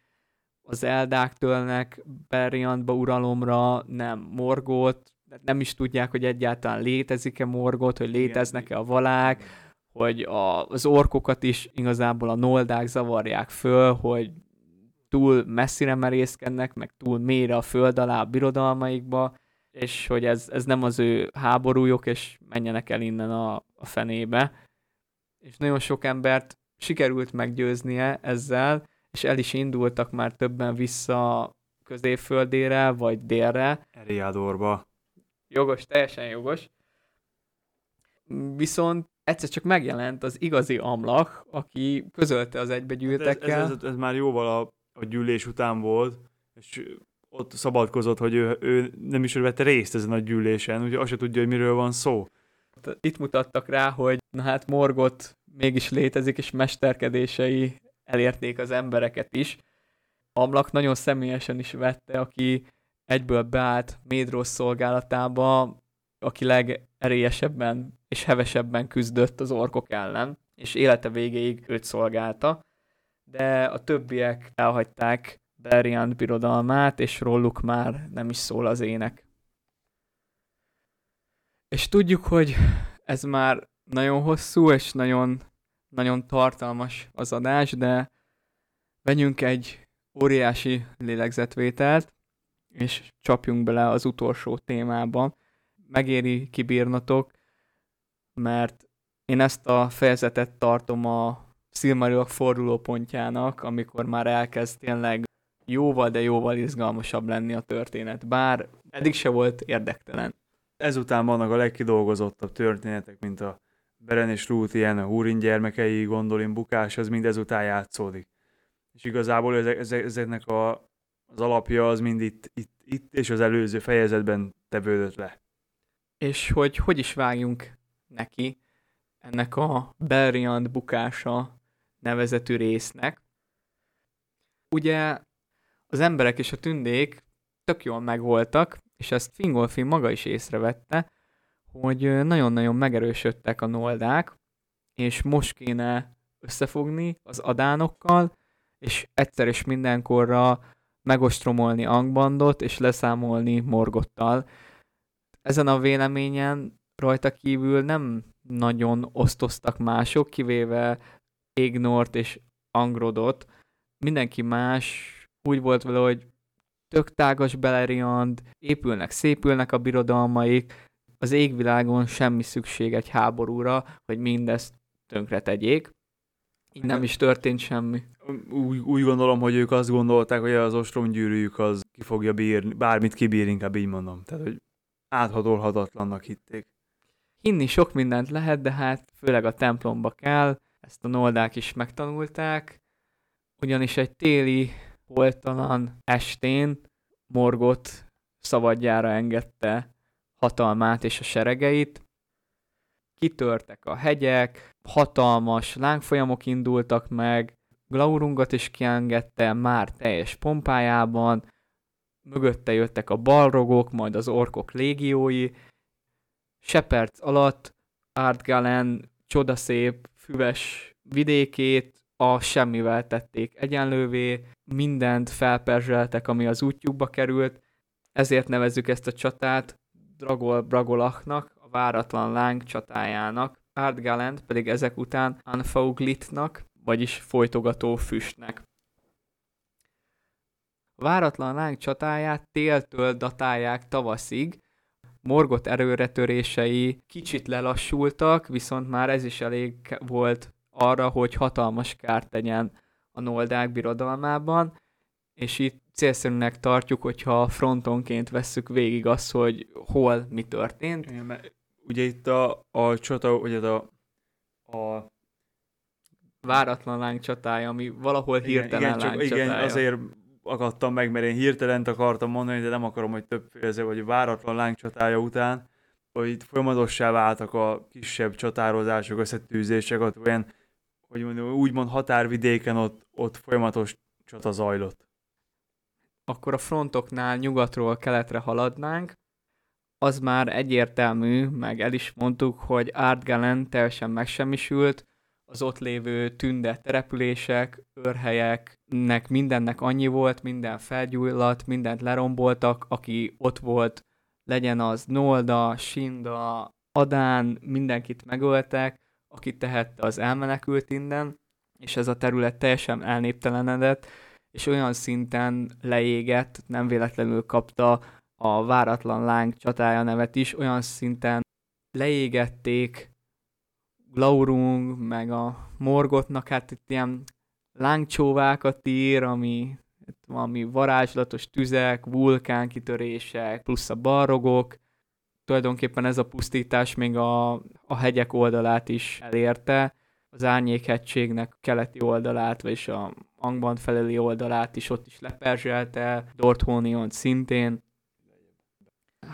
az eldák tőlnek Beriantba uralomra, nem Morgót, nem is tudják, hogy egyáltalán létezik-e Morgot, hogy léteznek-e a valák, hogy a, az orkokat is igazából a noldák zavarják föl, hogy túl messzire merészkednek, meg túl mélyre a föld alá a birodalmaikba, és hogy ez, ez nem az ő háborújuk, és menjenek el innen a, a fenébe. És nagyon sok embert sikerült meggyőznie ezzel, és el is indultak már többen vissza középföldére, vagy délre. Eriadorba. Jogos, teljesen jogos. Viszont egyszer csak megjelent az igazi amlak, aki közölte az egybegyűltekkel. Hát ez, ez, ez, ez már jóval a, a gyűlés után volt, és ott szabadkozott, hogy ő, ő nem is vette részt ezen a gyűlésen, ugye azt se tudja, hogy miről van szó. Itt mutattak rá, hogy na hát Morgot mégis létezik, és mesterkedései elérték az embereket is. Amlak nagyon személyesen is vette, aki egyből beállt Médros szolgálatába, aki erélyesebben és hevesebben küzdött az orkok ellen, és élete végéig őt szolgálta, de a többiek elhagyták Beleriand birodalmát, és róluk már nem is szól az ének. És tudjuk, hogy ez már nagyon hosszú, és nagyon, nagyon tartalmas az adás, de vegyünk egy óriási lélegzetvételt, és csapjunk bele az utolsó témába. Megéri kibírnotok, mert én ezt a fejezetet tartom a Silmarillok fordulópontjának, amikor már elkezd tényleg jóval, de jóval izgalmasabb lenni a történet, bár eddig se volt érdektelen. Ezután vannak a legkidolgozottabb történetek, mint a Beren és Ruth ilyen, a Húrin gyermekei, gondolin bukás, az mind ezután játszódik. És igazából ezek, ezeknek a, az alapja az mind itt, itt, itt és az előző fejezetben tevődött le. És hogy hogy is vágjunk neki ennek a Belriand bukása nevezetű résznek. Ugye az emberek és a tündék tök jól megvoltak, és ezt Fingolfin maga is észrevette, hogy nagyon-nagyon megerősödtek a noldák, és most kéne összefogni az adánokkal, és egyszer és mindenkorra megostromolni Angbandot, és leszámolni Morgottal. Ezen a véleményen rajta kívül nem nagyon osztoztak mások, kivéve Ignort és Angrodot. Mindenki más úgy volt vele, hogy tök tágas Beleriand, épülnek, szépülnek a birodalmaik, az égvilágon semmi szükség egy háborúra, hogy mindezt tönkre tegyék. Így nem is történt semmi. Úgy, úgy gondolom, hogy ők azt gondolták, hogy az ostromgyűrűjük az ki fogja bírni, bármit kibír, inkább így mondom. Tehát, hogy áthatolhatatlannak hitték. Hinni sok mindent lehet, de hát főleg a templomba kell, ezt a noldák is megtanulták, ugyanis egy téli, holtalan estén Morgot szabadjára engedte hatalmát és a seregeit. Kitörtek a hegyek, hatalmas lángfolyamok indultak meg, Glaurungot is kiengedte már teljes pompájában, mögötte jöttek a balrogok, majd az orkok légiói. Seperc alatt Artgalen csodaszép, füves vidékét a semmivel tették egyenlővé, mindent felperzseltek, ami az útjukba került, ezért nevezzük ezt a csatát Dragol Bragolachnak, a váratlan láng csatájának, Ardgalent pedig ezek után Anfauglitnak, vagyis folytogató füstnek. A váratlan láng csatáját téltől datálják tavaszig, Morgot erőretörései kicsit lelassultak, viszont már ez is elég volt arra, hogy hatalmas kárt tegyen a Noldák birodalmában, és itt célszerűnek tartjuk, hogyha frontonként vesszük végig azt, hogy hol mi történt. Igen, mert ugye itt a, a csata, ugye a, a váratlan láng csatája, ami valahol hirtelen igen, igen, csak, igen, azért akadtam meg, mert én hirtelen akartam mondani, de nem akarom, hogy több féle, vagy váratlan láng csatája után, hogy itt folyamatossá váltak a kisebb csatározások, összetűzések, ott olyan, hogy mondjam, úgymond határvidéken ott, ott folyamatos csata zajlott. Akkor a frontoknál nyugatról keletre haladnánk, az már egyértelmű, meg el is mondtuk, hogy Artgalen teljesen megsemmisült, az ott lévő tünde települések, őrhelyeknek mindennek annyi volt, minden felgyújlat, mindent leromboltak, aki ott volt, legyen az Nolda, Sinda, Adán, mindenkit megöltek, aki tehette, az elmenekült innen, és ez a terület teljesen elnéptelenedett, és olyan szinten leégett, nem véletlenül kapta a váratlan láng csatája nevet is, olyan szinten leégették Glaurung, meg a Morgotnak, hát itt ilyen lángcsóvákat ír, ami valami varázslatos tüzek, vulkánkitörések, plusz a barrogok. Tulajdonképpen ez a pusztítás még a, a hegyek oldalát is elérte, az árnyékhegységnek keleti oldalát, vagyis a Angban feleli oldalát is ott is leperzselte, Dorthónion szintén.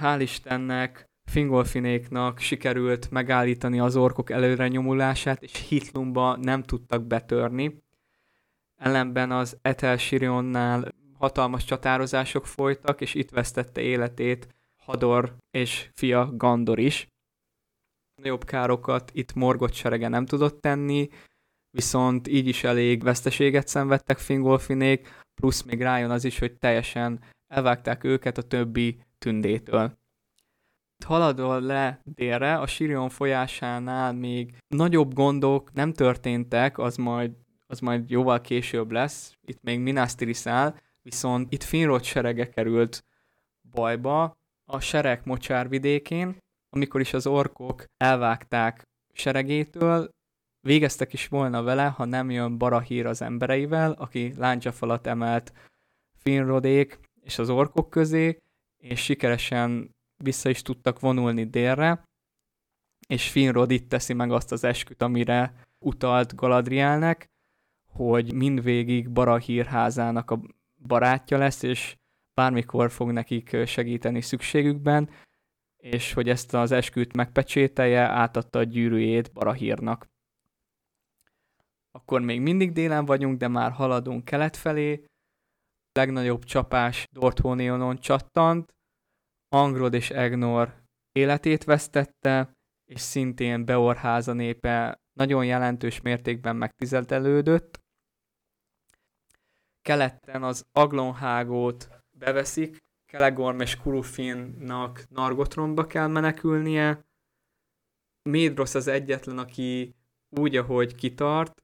Hál' Istennek Fingolfinéknak sikerült megállítani az orkok előre nyomulását, és Hitlumba nem tudtak betörni. Ellenben az Etel Sirionnál hatalmas csatározások folytak, és itt vesztette életét Hador és fia Gandor is. Nagyobb károkat itt Morgot serege nem tudott tenni, viszont így is elég veszteséget szenvedtek Fingolfinék, plusz még rájön az is, hogy teljesen elvágták őket a többi tündétől. Haladva le délre, a Sirion folyásánál még nagyobb gondok nem történtek, az majd, az majd jóval később lesz, itt még Minas Tirith viszont itt Finrod serege került bajba a sereg mocsár vidékén, amikor is az orkok elvágták seregétől, végeztek is volna vele, ha nem jön Barahír az embereivel, aki láncsafalat emelt Finrodék és az orkok közé, és sikeresen vissza is tudtak vonulni délre, és Finrod itt teszi meg azt az esküt, amire utalt Galadrielnek, hogy mindvégig Barahír házának a barátja lesz, és bármikor fog nekik segíteni szükségükben, és hogy ezt az esküt megpecsételje, átadta a gyűrűjét Barahírnak. Akkor még mindig délen vagyunk, de már haladunk kelet felé. A legnagyobb csapás Dorthonionon csattant, Angrod és Egnor életét vesztette, és szintén Beorháza népe nagyon jelentős mértékben megtizeltelődött. Keleten az Aglonhágót beveszik, Kelegorm és Kurufinnak Nargothrondba kell menekülnie. Médrosz az egyetlen, aki úgy, ahogy kitart,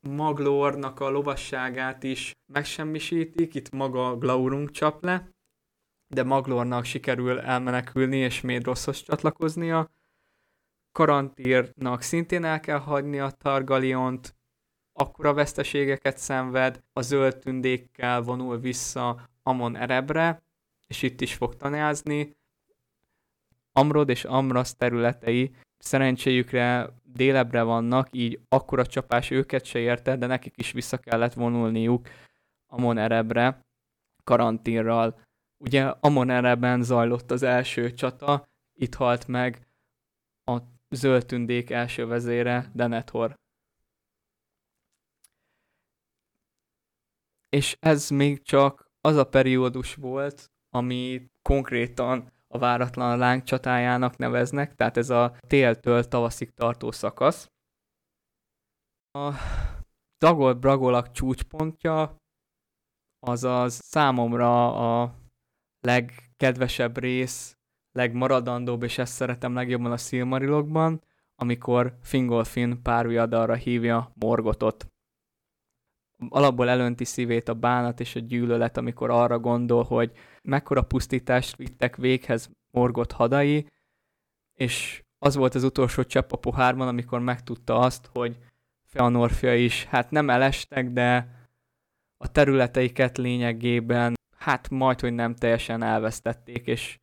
Maglornak a lovasságát is megsemmisítik, itt maga Glaurung csap le, de Maglornak sikerül elmenekülni és Médroszhoz csatlakoznia. Karantírnak szintén el kell hagyni a Targaliont, akkora veszteségeket szenved, a zöld tündékkel vonul vissza Amon Erebre, és itt is fog tanázni. Amrod és Amras területei szerencséjükre délebre vannak, így akkora csapás őket se érte, de nekik is vissza kellett vonulniuk Amon Erebre karanténral. Ugye Amon Ereben zajlott az első csata, itt halt meg a zöld tündék első vezére, Denethor. És ez még csak az a periódus volt, ami konkrétan a váratlan láng csatájának neveznek, tehát ez a téltől tavaszig tartó szakasz. A Dagol-Bragolak csúcspontja azaz számomra a legkedvesebb rész, legmaradandóbb, és ezt szeretem legjobban a Silmarilokban, amikor Fingolfin párviadalra hívja Morgotot alapból elönti szívét a bánat és a gyűlölet, amikor arra gondol, hogy mekkora pusztítást vittek véghez Morgot hadai, és az volt az utolsó csepp a pohárban, amikor megtudta azt, hogy Feanorfia is, hát nem elestek, de a területeiket lényegében, hát majd, hogy nem teljesen elvesztették, és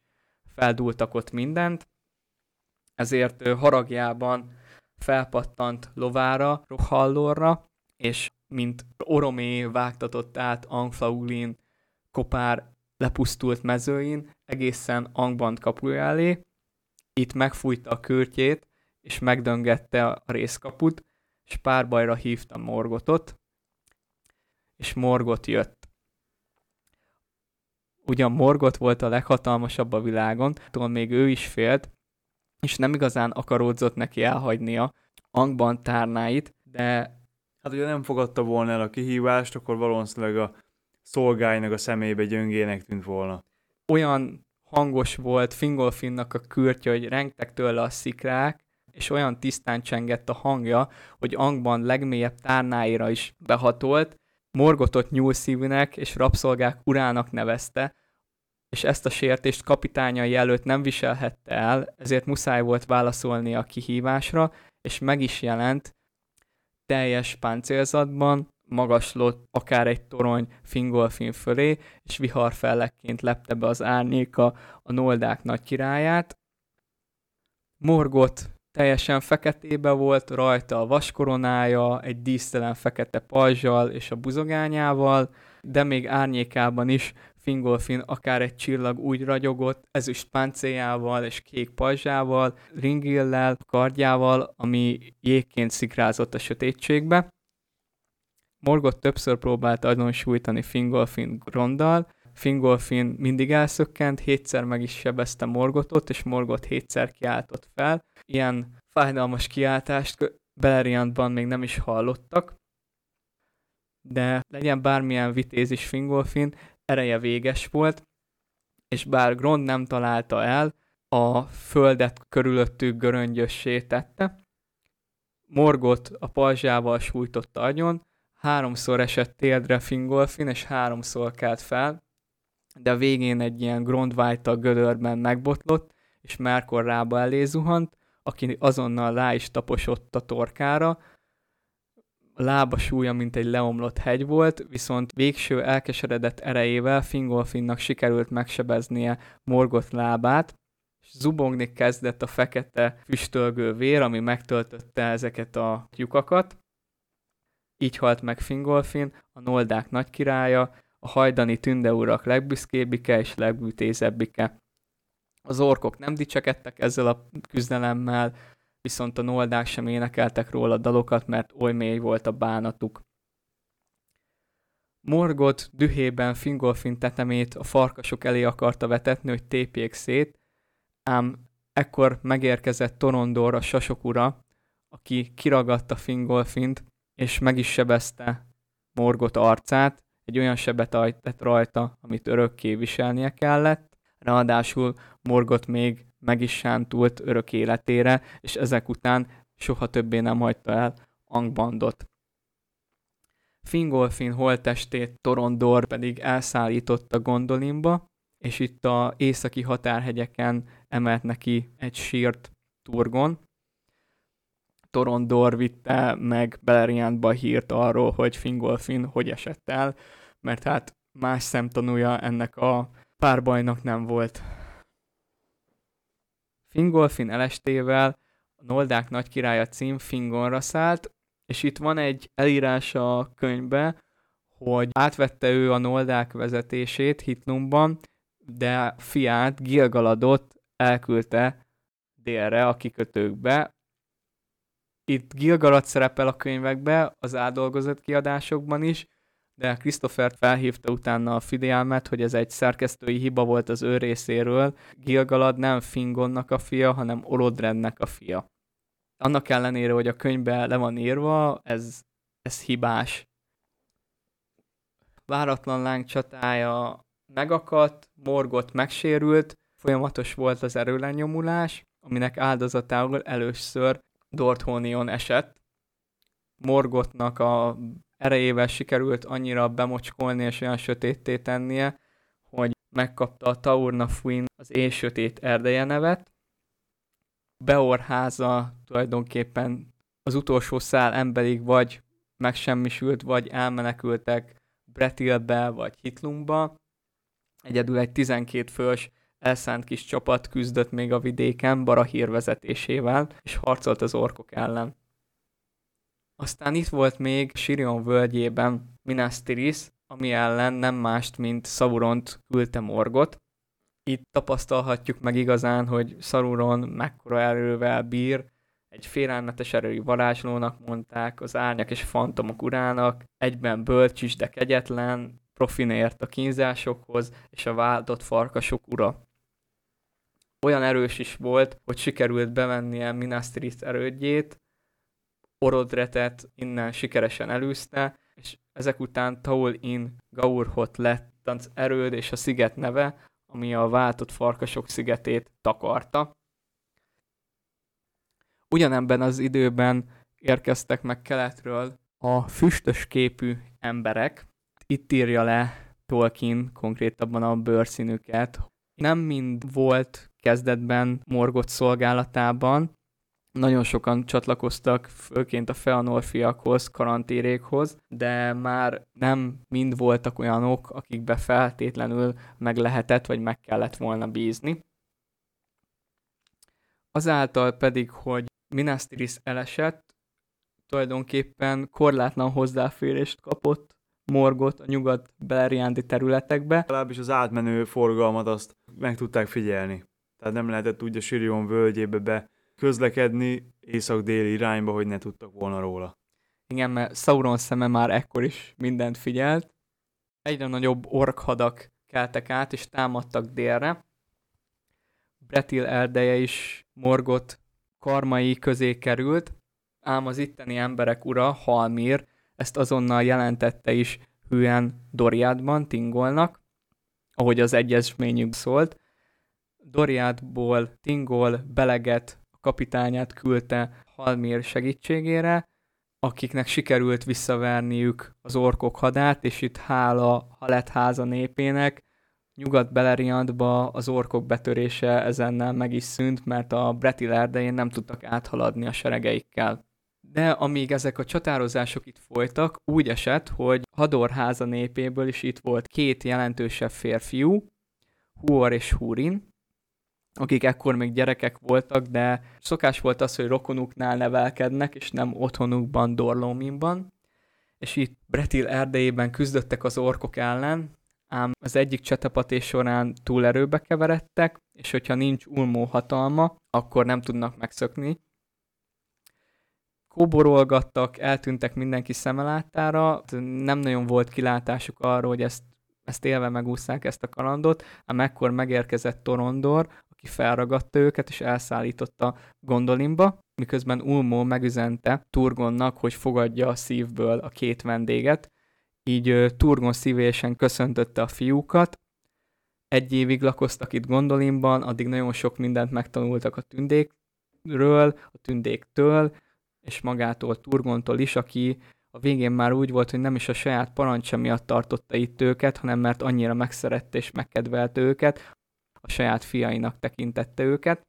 feldúltak ott mindent. Ezért haragjában felpattant lovára, Rohallorra, és mint Oromé vágtatott át Angflauglin kopár lepusztult mezőin egészen Angband kapuja elé. Itt megfújta a kürtjét, és megdöngette a részkaput, és párbajra hívta Morgotot, és Morgot jött. Ugyan Morgot volt a leghatalmasabb a világon, attól még ő is félt, és nem igazán akaródzott neki elhagynia Angban tárnáit, de Hát ugye nem fogadta volna el a kihívást, akkor valószínűleg a szolgáinak a szemébe gyöngének tűnt volna. Olyan hangos volt Fingolfinnak a kürtje, hogy rengtek tőle a szikrák, és olyan tisztán csengett a hangja, hogy Angban legmélyebb tárnáira is behatolt, morgotott nyúlszívűnek és rabszolgák urának nevezte, és ezt a sértést kapitányai előtt nem viselhette el, ezért muszáj volt válaszolni a kihívásra, és meg is jelent, teljes páncélzatban, magaslott akár egy torony Fingolfin fölé, és viharfellekként lepte be az árnyéka a Noldák nagy királyát. Morgot teljesen feketébe volt, rajta a vaskoronája, egy dísztelen fekete pajzsal és a buzogányával, de még árnyékában is Fingolfin akár egy csillag úgy ragyogott, ezüst páncéljával és kék pajzsával, ringillel, kardjával, ami jégként szikrázott a sötétségbe. Morgot többször próbált sújtani Fingolfin ronddal, Fingolfin mindig elszökkent, hétszer meg is sebezte Morgotot, és Morgot hétszer kiáltott fel, ilyen fájdalmas kiáltást Beleriandban még nem is hallottak, de legyen bármilyen vitéz is Fingolfin, ereje véges volt, és bár Grond nem találta el, a földet körülöttük göröngyössé tette. Morgot a pajzsával sújtotta agyon, háromszor esett téldre Fingolfin, és háromszor kelt fel, de a végén egy ilyen grondvájta gödörben megbotlott, és Merkor rába elé zuhant, aki azonnal rá is taposott a torkára, lába súlya, mint egy leomlott hegy volt, viszont végső elkeseredett erejével Fingolfinnak sikerült megsebeznie Morgot lábát, és zubogni kezdett a fekete füstölgő vér, ami megtöltötte ezeket a lyukakat. Így halt meg Fingolfin, a Noldák nagykirálya, a hajdani tündeurak legbüszkébbike és legbűtézebbike. Az orkok nem dicsekedtek ezzel a küzdelemmel, viszont a noldák sem énekeltek róla dalokat, mert oly mély volt a bánatuk. Morgot dühében Fingolfin tetemét a farkasok elé akarta vetetni, hogy tépjék szét, ám ekkor megérkezett Torondor a sasok ura, aki kiragadta Fingolfint, és meg is sebezte Morgot arcát, egy olyan sebet tett rajta, amit örökké viselnie kellett, ráadásul Morgot még meg is sántult örök életére, és ezek után soha többé nem hagyta el Angbandot. Fingolfin holttestét Torondor pedig elszállította Gondolinba, és itt a északi határhegyeken emelt neki egy sírt Turgon. Torondor vitte meg Beleriandba hírt arról, hogy Fingolfin hogy esett el, mert hát más szemtanúja ennek a párbajnak nem volt. Fingolfin elestével Noldák nagy királya cím Fingonra szállt, és itt van egy elírás a könyvbe, hogy átvette ő a Noldák vezetését Hitlumban, de fiát, Gilgaladot elküldte délre a kikötőkbe. Itt Gilgalad szerepel a könyvekbe, az átdolgozott kiadásokban is, de Christopher felhívta utána a figyelmet, hogy ez egy szerkesztői hiba volt az ő részéről. Gilgalad nem Fingonnak a fia, hanem Olodrennek a fia. Annak ellenére, hogy a könyvben le van írva, ez, ez hibás. Váratlan láng csatája megakadt, Morgot megsérült, folyamatos volt az erőlenyomulás, aminek áldozatául először Dorthonion esett. Morgotnak a erejével sikerült annyira bemocskolni és olyan sötétté tennie, hogy megkapta a Taurna Fuin az éjsötét erdeje nevet. Beor háza tulajdonképpen az utolsó szál emberig vagy megsemmisült, vagy elmenekültek Bretilbe vagy Hitlumba. Egyedül egy 12 fős elszánt kis csapat küzdött még a vidéken Barahír vezetésével, és harcolt az orkok ellen. Aztán itt volt még Sirion völgyében Minas Tirith, ami ellen nem mást, mint Sauront küldte Morgot. Itt tapasztalhatjuk meg igazán, hogy Sauron mekkora erővel bír, egy félelmetes erői varázslónak mondták, az árnyak és fantomok urának, egyben bölcs is, de kegyetlen, profinért a kínzásokhoz, és a váldott farkasok ura. Olyan erős is volt, hogy sikerült bevennie Minas Tirith erődjét, Orodretet innen sikeresen elűzte, és ezek után Taul in Gaurhot lett az erőd és a sziget neve, ami a váltott farkasok szigetét takarta. Ugyanebben az időben érkeztek meg keletről a füstös képű emberek. Itt írja le Tolkien konkrétabban a bőrszínüket. Nem mind volt kezdetben Morgot szolgálatában, nagyon sokan csatlakoztak, főként a Feanorfiakhoz, karantérékhoz, de már nem mind voltak olyanok, akikbe feltétlenül meg lehetett, vagy meg kellett volna bízni. Azáltal pedig, hogy Minas Tirith elesett, tulajdonképpen korlátlan hozzáférést kapott Morgot a nyugat beleriándi területekbe. Legalábbis az átmenő forgalmat azt meg tudták figyelni. Tehát nem lehetett úgy a Sirion völgyébe be közlekedni észak-déli irányba, hogy ne tudtak volna róla. Igen, mert Sauron szeme már ekkor is mindent figyelt. Egyre nagyobb orkhadak keltek át, és támadtak délre. Bretil erdeje is Morgot karmai közé került, ám az itteni emberek ura, Halmír, ezt azonnal jelentette is hűen Doriádban, Tingolnak, ahogy az egyezményük szólt. Doriádból Tingol beleget, kapitányát küldte Halmír segítségére, akiknek sikerült visszaverniük az orkok hadát, és itt hála Haletháza népének Nyugat-Beleriandba az orkok betörése ezennel meg is szűnt, mert a Bretil erdején nem tudtak áthaladni a seregeikkel. De amíg ezek a csatározások itt folytak, úgy esett, hogy Hador háza népéből is itt volt két jelentősebb férfiú, Huor és Húrin, akik ekkor még gyerekek voltak, de szokás volt az, hogy rokonuknál nevelkednek, és nem otthonukban, Dorlóminban. És itt Bretil erdejében küzdöttek az orkok ellen, ám az egyik csatapatés során túl erőbe keveredtek, és hogyha nincs ulmó hatalma, akkor nem tudnak megszökni. Kóborolgattak, eltűntek mindenki szemelátára, nem nagyon volt kilátásuk arról, hogy ezt, ezt élve megúszszák ezt a kalandot, ám ekkor megérkezett Torondor, aki felragadta őket és elszállította Gondolinba, miközben Ulmo megüzente Turgonnak, hogy fogadja a szívből a két vendéget, így Turgon szívélyesen köszöntötte a fiúkat, egy évig lakoztak itt Gondolinban, addig nagyon sok mindent megtanultak a tündékről, a tündéktől, és magától Turgontól is, aki a végén már úgy volt, hogy nem is a saját parancsa miatt tartotta itt őket, hanem mert annyira megszerette és megkedvelte őket, a saját fiainak tekintette őket,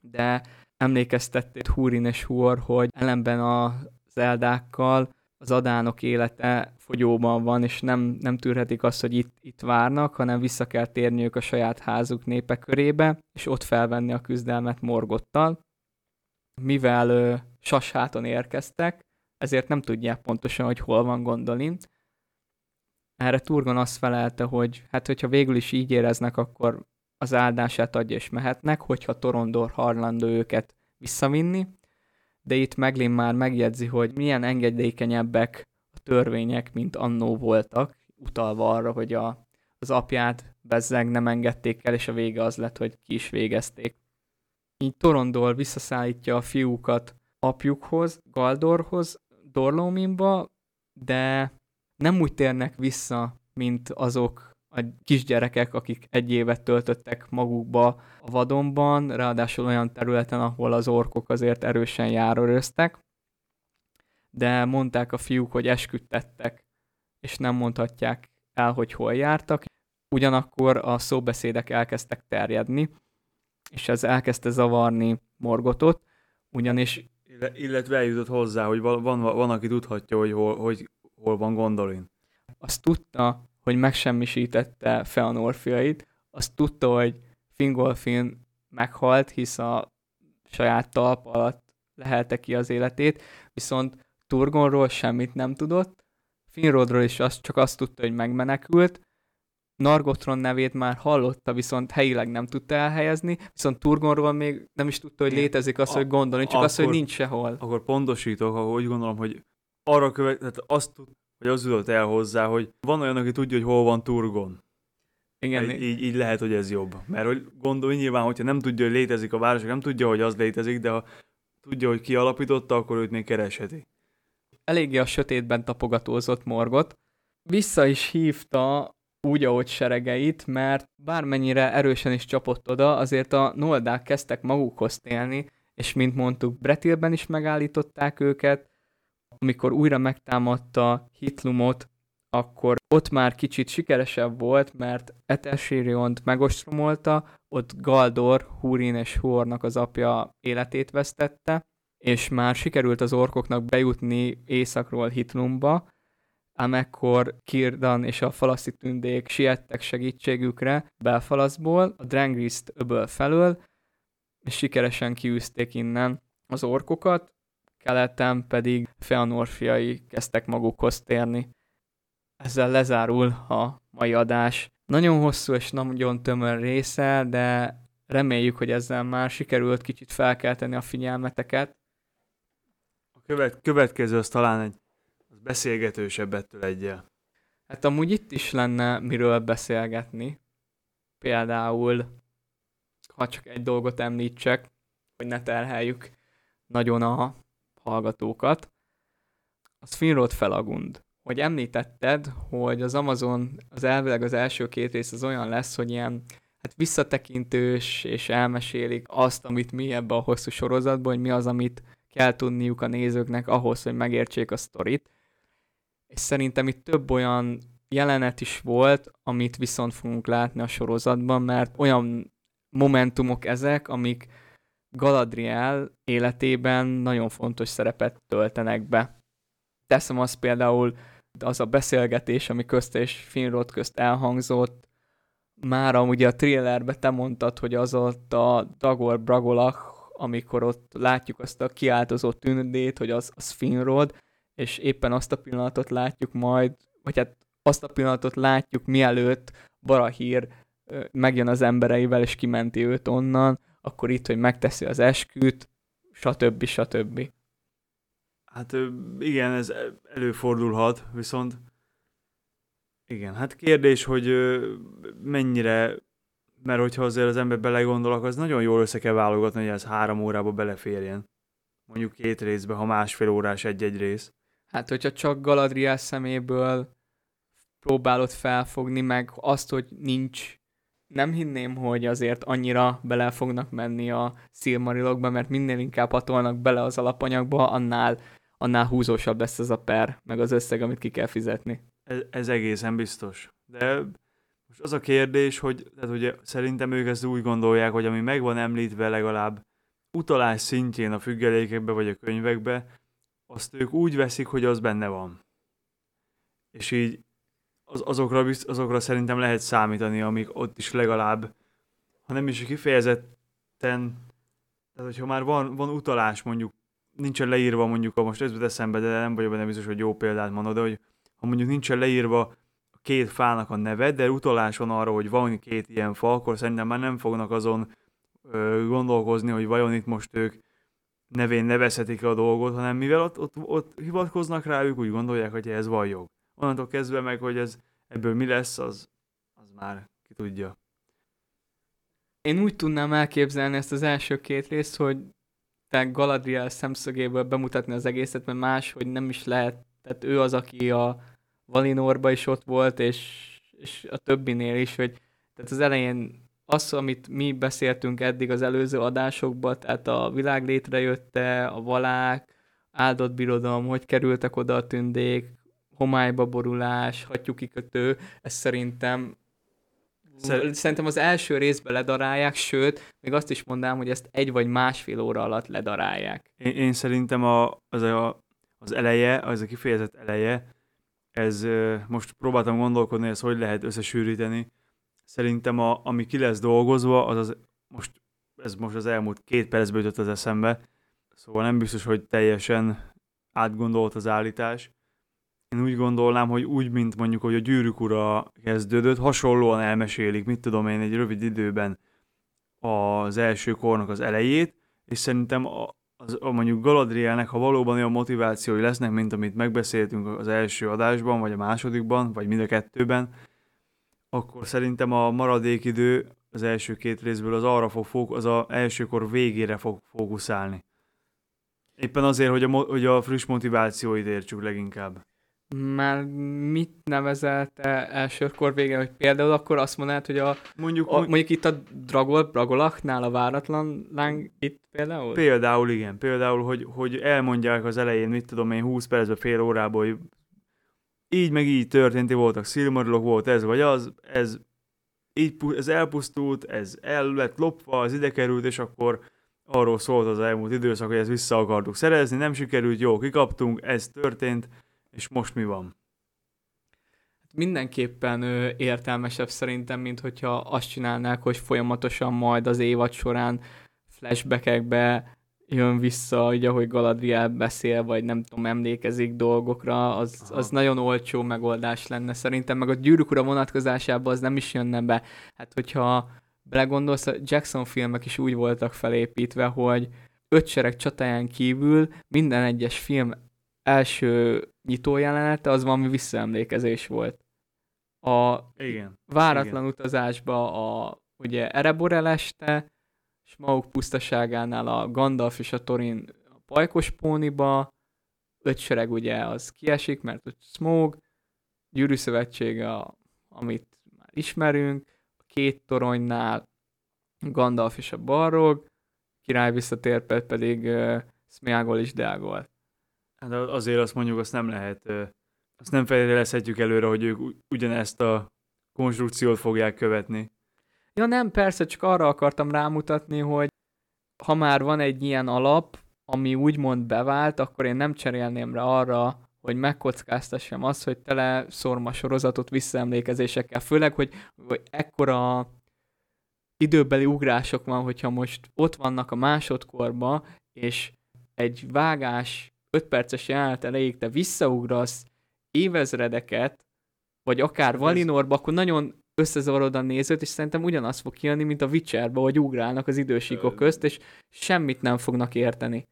de emlékeztették Húrin és Huor, hogy ellenben az eldákkal az adánok élete fogyóban van, és nem, nem tűrhetik azt, hogy itt, itt várnak, hanem vissza kell térniük a saját házuk népe körébe, és ott felvenni a küzdelmet Morgottal. Mivel ö, Sasháton érkeztek, ezért nem tudják pontosan, hogy hol van Gondolin. Erre Turgon azt felelte, hogy hát hogyha végül is így éreznek, akkor az áldását adja és mehetnek, hogyha Torondor harlandó őket visszavinni, de itt Meglin már megjegyzi, hogy milyen engedékenyebbek a törvények, mint annó voltak, utalva arra, hogy a, az apját bezzeg nem engedték el, és a vége az lett, hogy ki is végezték. Így Torondor visszaszállítja a fiúkat apjukhoz, Galdorhoz, Dorlominba, de nem úgy térnek vissza, mint azok a kisgyerekek, akik egy évet töltöttek magukba a vadonban, ráadásul olyan területen, ahol az orkok azért erősen járőröztek, de mondták a fiúk, hogy esküdtettek, és nem mondhatják el, hogy hol jártak. Ugyanakkor a szóbeszédek elkezdtek terjedni, és ez elkezdte zavarni Morgotot, ugyanis... Illetve eljutott hozzá, hogy van, van, van aki tudhatja, hogy hol, hogy hol van Gondolin. Azt tudta, hogy megsemmisítette Feanor fiait, azt tudta, hogy Fingolfin meghalt, hisz a saját talp alatt lehelte ki az életét, viszont Turgonról semmit nem tudott, Finrodról is azt, csak azt tudta, hogy megmenekült, Nargotron nevét már hallotta, viszont helyileg nem tudta elhelyezni, viszont Turgonról még nem is tudta, hogy létezik az, hogy gondolni, csak az, hogy nincs sehol. Akkor pontosítok, ha úgy gondolom, hogy arra követ, tehát azt tud, hogy az jutott el hozzá, hogy van olyan, aki tudja, hogy hol van Turgon. Igen. Így, így lehet, hogy ez jobb. Mert hogy gondolj nyilván, hogyha nem tudja, hogy létezik a város, nem tudja, hogy az létezik, de ha tudja, hogy ki alapította, akkor őt még keresheti. Eléggé a sötétben tapogatózott morgot. Vissza is hívta úgy, ahogy seregeit, mert bármennyire erősen is csapott oda, azért a noldák kezdtek magukhoz télni, és mint mondtuk, Bretilben is megállították őket, amikor újra megtámadta Hitlumot, akkor ott már kicsit sikeresebb volt, mert Etelsiriont megostromolta, ott Galdor, Húrin és Huornak az apja életét vesztette, és már sikerült az orkoknak bejutni északról Hitlumba, ám ekkor Kirdan és a falaszi tündék siettek segítségükre Belfalaszból, a Drangriszt öböl felől, és sikeresen kiűzték innen az orkokat, keleten pedig Feanor fiai kezdtek magukhoz térni. Ezzel lezárul a mai adás. Nagyon hosszú és nagyon tömör része, de reméljük, hogy ezzel már sikerült kicsit felkelteni a figyelmeteket. A követ, következő az talán egy az beszélgetősebb ettől egyel. Hát amúgy itt is lenne miről beszélgetni. Például, ha csak egy dolgot említsek, hogy ne terheljük nagyon a hallgatókat, az Finrod Felagund. Hogy említetted, hogy az Amazon az elvileg az első két rész az olyan lesz, hogy ilyen hát visszatekintős, és elmesélik azt, amit mi ebbe a hosszú sorozatban, hogy mi az, amit kell tudniuk a nézőknek ahhoz, hogy megértsék a sztorit. És szerintem itt több olyan jelenet is volt, amit viszont fogunk látni a sorozatban, mert olyan momentumok ezek, amik Galadriel életében nagyon fontos szerepet töltenek be. Teszem azt például, az a beszélgetés, ami közt és Finrod közt elhangzott, már ugye a thrillerbe te mondtad, hogy az ott a Dagor Bragolach, amikor ott látjuk azt a kiáltozó tündét, hogy az, az Finrod, és éppen azt a pillanatot látjuk majd, vagy hát azt a pillanatot látjuk, mielőtt Barahír megjön az embereivel, és kimenti őt onnan, akkor itt, hogy megteszi az esküt, stb. stb. Hát igen, ez előfordulhat, viszont igen, hát kérdés, hogy mennyire, mert hogyha azért az ember belegondolok, az nagyon jól össze kell válogatni, hogy ez három órába beleférjen. Mondjuk két részbe, ha másfél órás egy-egy rész. Hát, hogyha csak Galadriel szeméből próbálod felfogni, meg azt, hogy nincs nem hinném, hogy azért annyira bele fognak menni a Silmarilokba, mert minél inkább hatolnak bele az alapanyagba, annál, annál húzósabb lesz ez a per, meg az összeg, amit ki kell fizetni. Ez, ez egészen biztos. De most az a kérdés, hogy tehát ugye szerintem ők ezt úgy gondolják, hogy ami meg van említve legalább utalás szintjén a függelékekbe vagy a könyvekbe, azt ők úgy veszik, hogy az benne van. És így az, azokra, azokra szerintem lehet számítani, amik ott is legalább, ha nem is kifejezetten, tehát hogyha már van, van utalás mondjuk, nincsen leírva mondjuk, a most ez eszembe, de nem vagyok benne biztos, hogy jó példát mondod, de hogy ha mondjuk nincsen leírva a két fának a neve, de utalás van arra, hogy van két ilyen fa, akkor szerintem már nem fognak azon ö, gondolkozni, hogy vajon itt most ők nevén nevezhetik a dolgot, hanem mivel ott, ott, ott hivatkoznak rá, ők úgy gondolják, hogy ez van jog onnantól kezdve meg, hogy ez ebből mi lesz, az, az már ki tudja. Én úgy tudnám elképzelni ezt az első két részt, hogy te Galadriel szemszögéből bemutatni az egészet, mert más, hogy nem is lehet. Tehát ő az, aki a Valinorba is ott volt, és, és a többinél is, hogy tehát az elején az, amit mi beszéltünk eddig az előző adásokban, tehát a világ létrejötte, a valák, áldott birodalom, hogy kerültek oda a tündék, homályba borulás, hattyúkikötő, ez szerintem Szer- Szerintem az első részbe ledarálják, sőt, még azt is mondanám, hogy ezt egy vagy másfél óra alatt ledarálják. Én, én szerintem a, az, a, az eleje, az a kifejezett eleje, ez most próbáltam gondolkodni, hogy ezt hogy lehet összesűríteni. Szerintem a, ami ki lesz dolgozva, az, az most, ez most az elmúlt két percből jutott az eszembe, szóval nem biztos, hogy teljesen átgondolt az állítás, én úgy gondolnám, hogy úgy, mint mondjuk, hogy a gyűrűk ura kezdődött, hasonlóan elmesélik, mit tudom én, egy rövid időben az első kornak az elejét, és szerintem az, a mondjuk Galadrielnek, ha valóban olyan motivációi lesznek, mint amit megbeszéltünk az első adásban, vagy a másodikban, vagy mind a kettőben, akkor szerintem a maradék idő az első két részből az arra fog fók, az a elsőkor végére fog fókuszálni. Éppen azért, hogy a, hogy a friss motivációit értsük leginkább. Már mit nevezelte elsőkor vége, hogy például akkor azt mondanád, hogy a, mondjuk, a, mondjuk itt a Dragol, Dragolachnál a váratlan láng itt például? Például igen, például, hogy, hogy elmondják az elején, mit tudom én, 20 percben, fél órából, hogy így meg így történt, voltak Silmarilok, volt ez vagy az, ez így ez elpusztult, ez el lett lopva, az ide került, és akkor arról szólt az elmúlt időszak, hogy ezt vissza akartuk szerezni, nem sikerült, jó, kikaptunk, ez történt, és most mi van? Mindenképpen ö, értelmesebb szerintem, mint hogyha azt csinálnák, hogy folyamatosan majd az évad során flashbackekbe jön vissza, ugye, ahogy Galadriel beszél, vagy nem tudom, emlékezik dolgokra, az, az nagyon olcsó megoldás lenne szerintem, meg a gyűrűk ura vonatkozásában az nem is jönne be. Hát, hogyha belegondolsz, a Jackson filmek is úgy voltak felépítve, hogy öt sereg csatáján kívül minden egyes film első nyitójelenete az valami visszaemlékezés volt. A Igen. váratlan Igen. utazásba a ugye Erebor eleste, Smaug pusztaságánál a Gandalf és a Torin pajkos póniba, öt sereg ugye az kiesik, mert ott Smog, gyűrűszövetség, a, amit már ismerünk, a két toronynál Gandalf és a Balrog, király visszatér pedig uh, Smeagol és Deagol. Hát azért azt mondjuk, azt nem lehet, azt nem felélezhetjük előre, hogy ők ugyanezt a konstrukciót fogják követni. Ja nem, persze, csak arra akartam rámutatni, hogy ha már van egy ilyen alap, ami úgymond bevált, akkor én nem cserélném rá arra, hogy megkockáztassam azt, hogy tele szorma sorozatot visszaemlékezésekkel. Főleg, hogy, hogy ekkora időbeli ugrások van, hogyha most ott vannak a másodkorba, és egy vágás 5 perces jelenet elejéig te visszaugrasz évezredeket, vagy akár Valinorba, akkor nagyon összezavarod a nézőt, és szerintem ugyanaz fog kijönni, mint a Witcherbe, hogy ugrálnak az idősíkok közt, és semmit nem fognak érteni.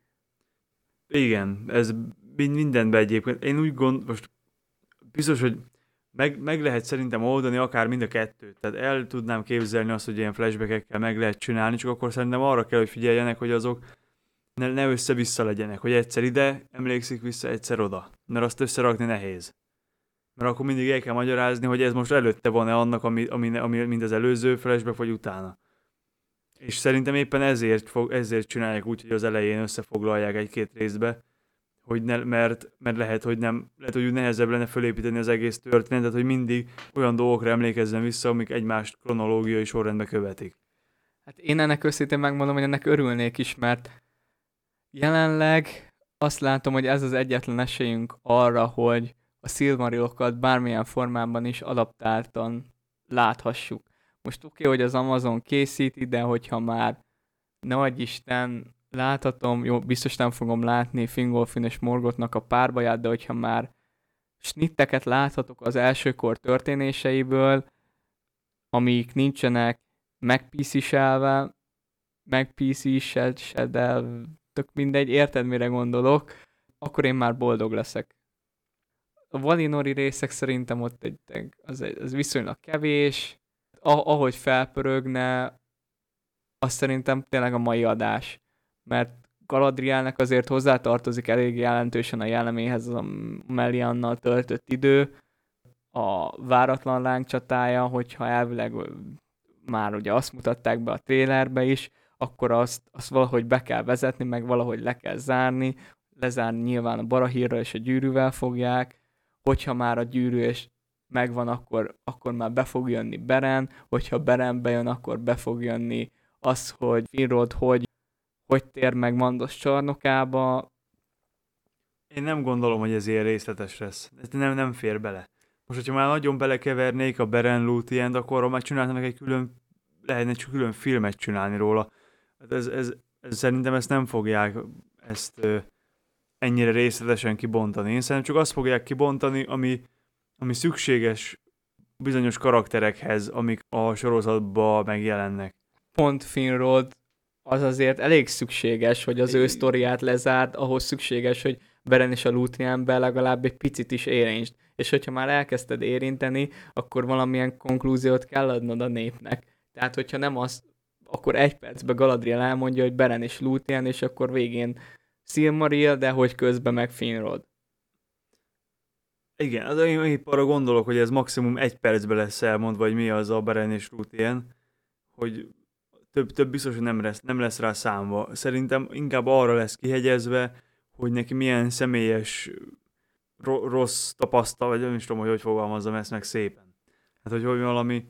Igen, ez mindenben egyébként. Én úgy gond, most biztos, hogy meg, meg lehet szerintem oldani akár mind a kettőt. Tehát el tudnám képzelni azt, hogy ilyen flashbackekkel meg lehet csinálni, csak akkor szerintem arra kell, hogy figyeljenek, hogy azok ne, ne össze-vissza legyenek, hogy egyszer ide emlékszik vissza, egyszer oda. Mert azt összerakni nehéz. Mert akkor mindig el kell magyarázni, hogy ez most előtte van-e annak, ami, ami, ami mind az előző flashback, vagy utána. És szerintem éppen ezért, fog, ezért csinálják úgy, hogy az elején összefoglalják egy-két részbe, hogy ne, mert, mert lehet, hogy nem, lehet, hogy nehezebb lenne fölépíteni az egész történetet, hogy mindig olyan dolgokra emlékezzen vissza, amik egymást kronológiai sorrendbe követik. Hát én ennek őszintén megmondom, hogy ennek örülnék is, mert jelenleg azt látom, hogy ez az egyetlen esélyünk arra, hogy a Silmarilokat bármilyen formában is adaptáltan láthassuk. Most oké, okay, hogy az Amazon készíti, de hogyha már nagy Isten láthatom, jó, biztos nem fogom látni Fingolfin és Morgotnak a párbaját, de hogyha már snitteket láthatok az elsőkor történéseiből, amik nincsenek megpísziselve, megpísziselve, tök mindegy, érted mire gondolok, akkor én már boldog leszek. A Valinori részek szerintem ott egy, az, egy, az viszonylag kevés, ahogy felpörögne, azt szerintem tényleg a mai adás. Mert Galadrielnek azért hozzátartozik elég jelentősen a jelleméhez a Meliannal töltött idő, a váratlan lángcsatája, hogyha elvileg már ugye azt mutatták be a trélerbe is, akkor azt, azt valahogy be kell vezetni, meg valahogy le kell zárni, lezárni nyilván a Barahírra és a gyűrűvel fogják, hogyha már a gyűrű és megvan, akkor, akkor már be fog jönni Beren, hogyha Beren bejön, akkor be fog jönni az, hogy Finrod hogy hogy tér meg Mandos csarnokába. Én nem gondolom, hogy ez ilyen részletes lesz. Ez nem, nem fér bele. Most, hogyha már nagyon belekevernék a Beren Lúthien, akkor már csinálnak egy külön, lehetne csak külön filmet csinálni róla. Hát ez, ez, ez, szerintem ezt nem fogják ezt ö, ennyire részletesen kibontani. Én szerintem csak azt fogják kibontani, ami, ami szükséges bizonyos karakterekhez, amik a sorozatban megjelennek. Pont Finrod az azért elég szükséges, hogy az ő sztoriát lezárd, ahhoz szükséges, hogy Beren és a Luthrianbe legalább egy picit is érintsd. És hogyha már elkezdted érinteni, akkor valamilyen konklúziót kell adnod a népnek. Tehát, hogyha nem az, akkor egy percben Galadriel elmondja, hogy Beren és Luthien, és akkor végén Silmaril, de hogy közben meg Finrod. Igen, az én épp arra gondolok, hogy ez maximum egy percben lesz elmondva, hogy mi az a Beren és Luthien, hogy több, több biztos, hogy nem lesz, nem lesz rá számva. Szerintem inkább arra lesz kihegyezve, hogy neki milyen személyes rossz tapasztal, vagy nem is tudom, hogy hogy fogalmazzam ezt meg szépen. Hát, hogy valami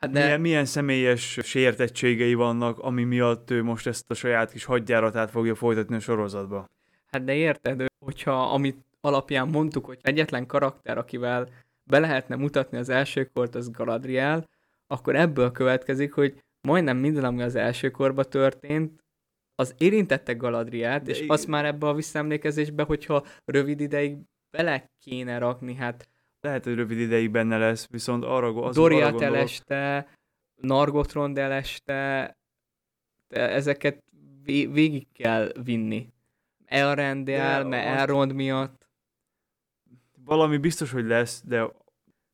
hát de... milyen, milyen személyes sértettségei vannak, ami miatt ő most ezt a saját kis hadjáratát fogja folytatni a sorozatba. Hát de érted, hogyha amit alapján mondtuk, hogy egyetlen karakter, akivel be lehetne mutatni az elsőkort, az Galadriel, akkor ebből következik, hogy majdnem minden, ami az első korban történt, az érintette Galadriát, De és azt már ebbe a visszaemlékezésbe, hogyha rövid ideig bele kéne rakni, hát... Lehet, hogy rövid ideig benne lesz, viszont arra, az Doriat arra gondolok... eleste, Nargotrond eleste, ezeket végig kell vinni. Elrendel, mert Elrond miatt. Valami biztos, hogy lesz, de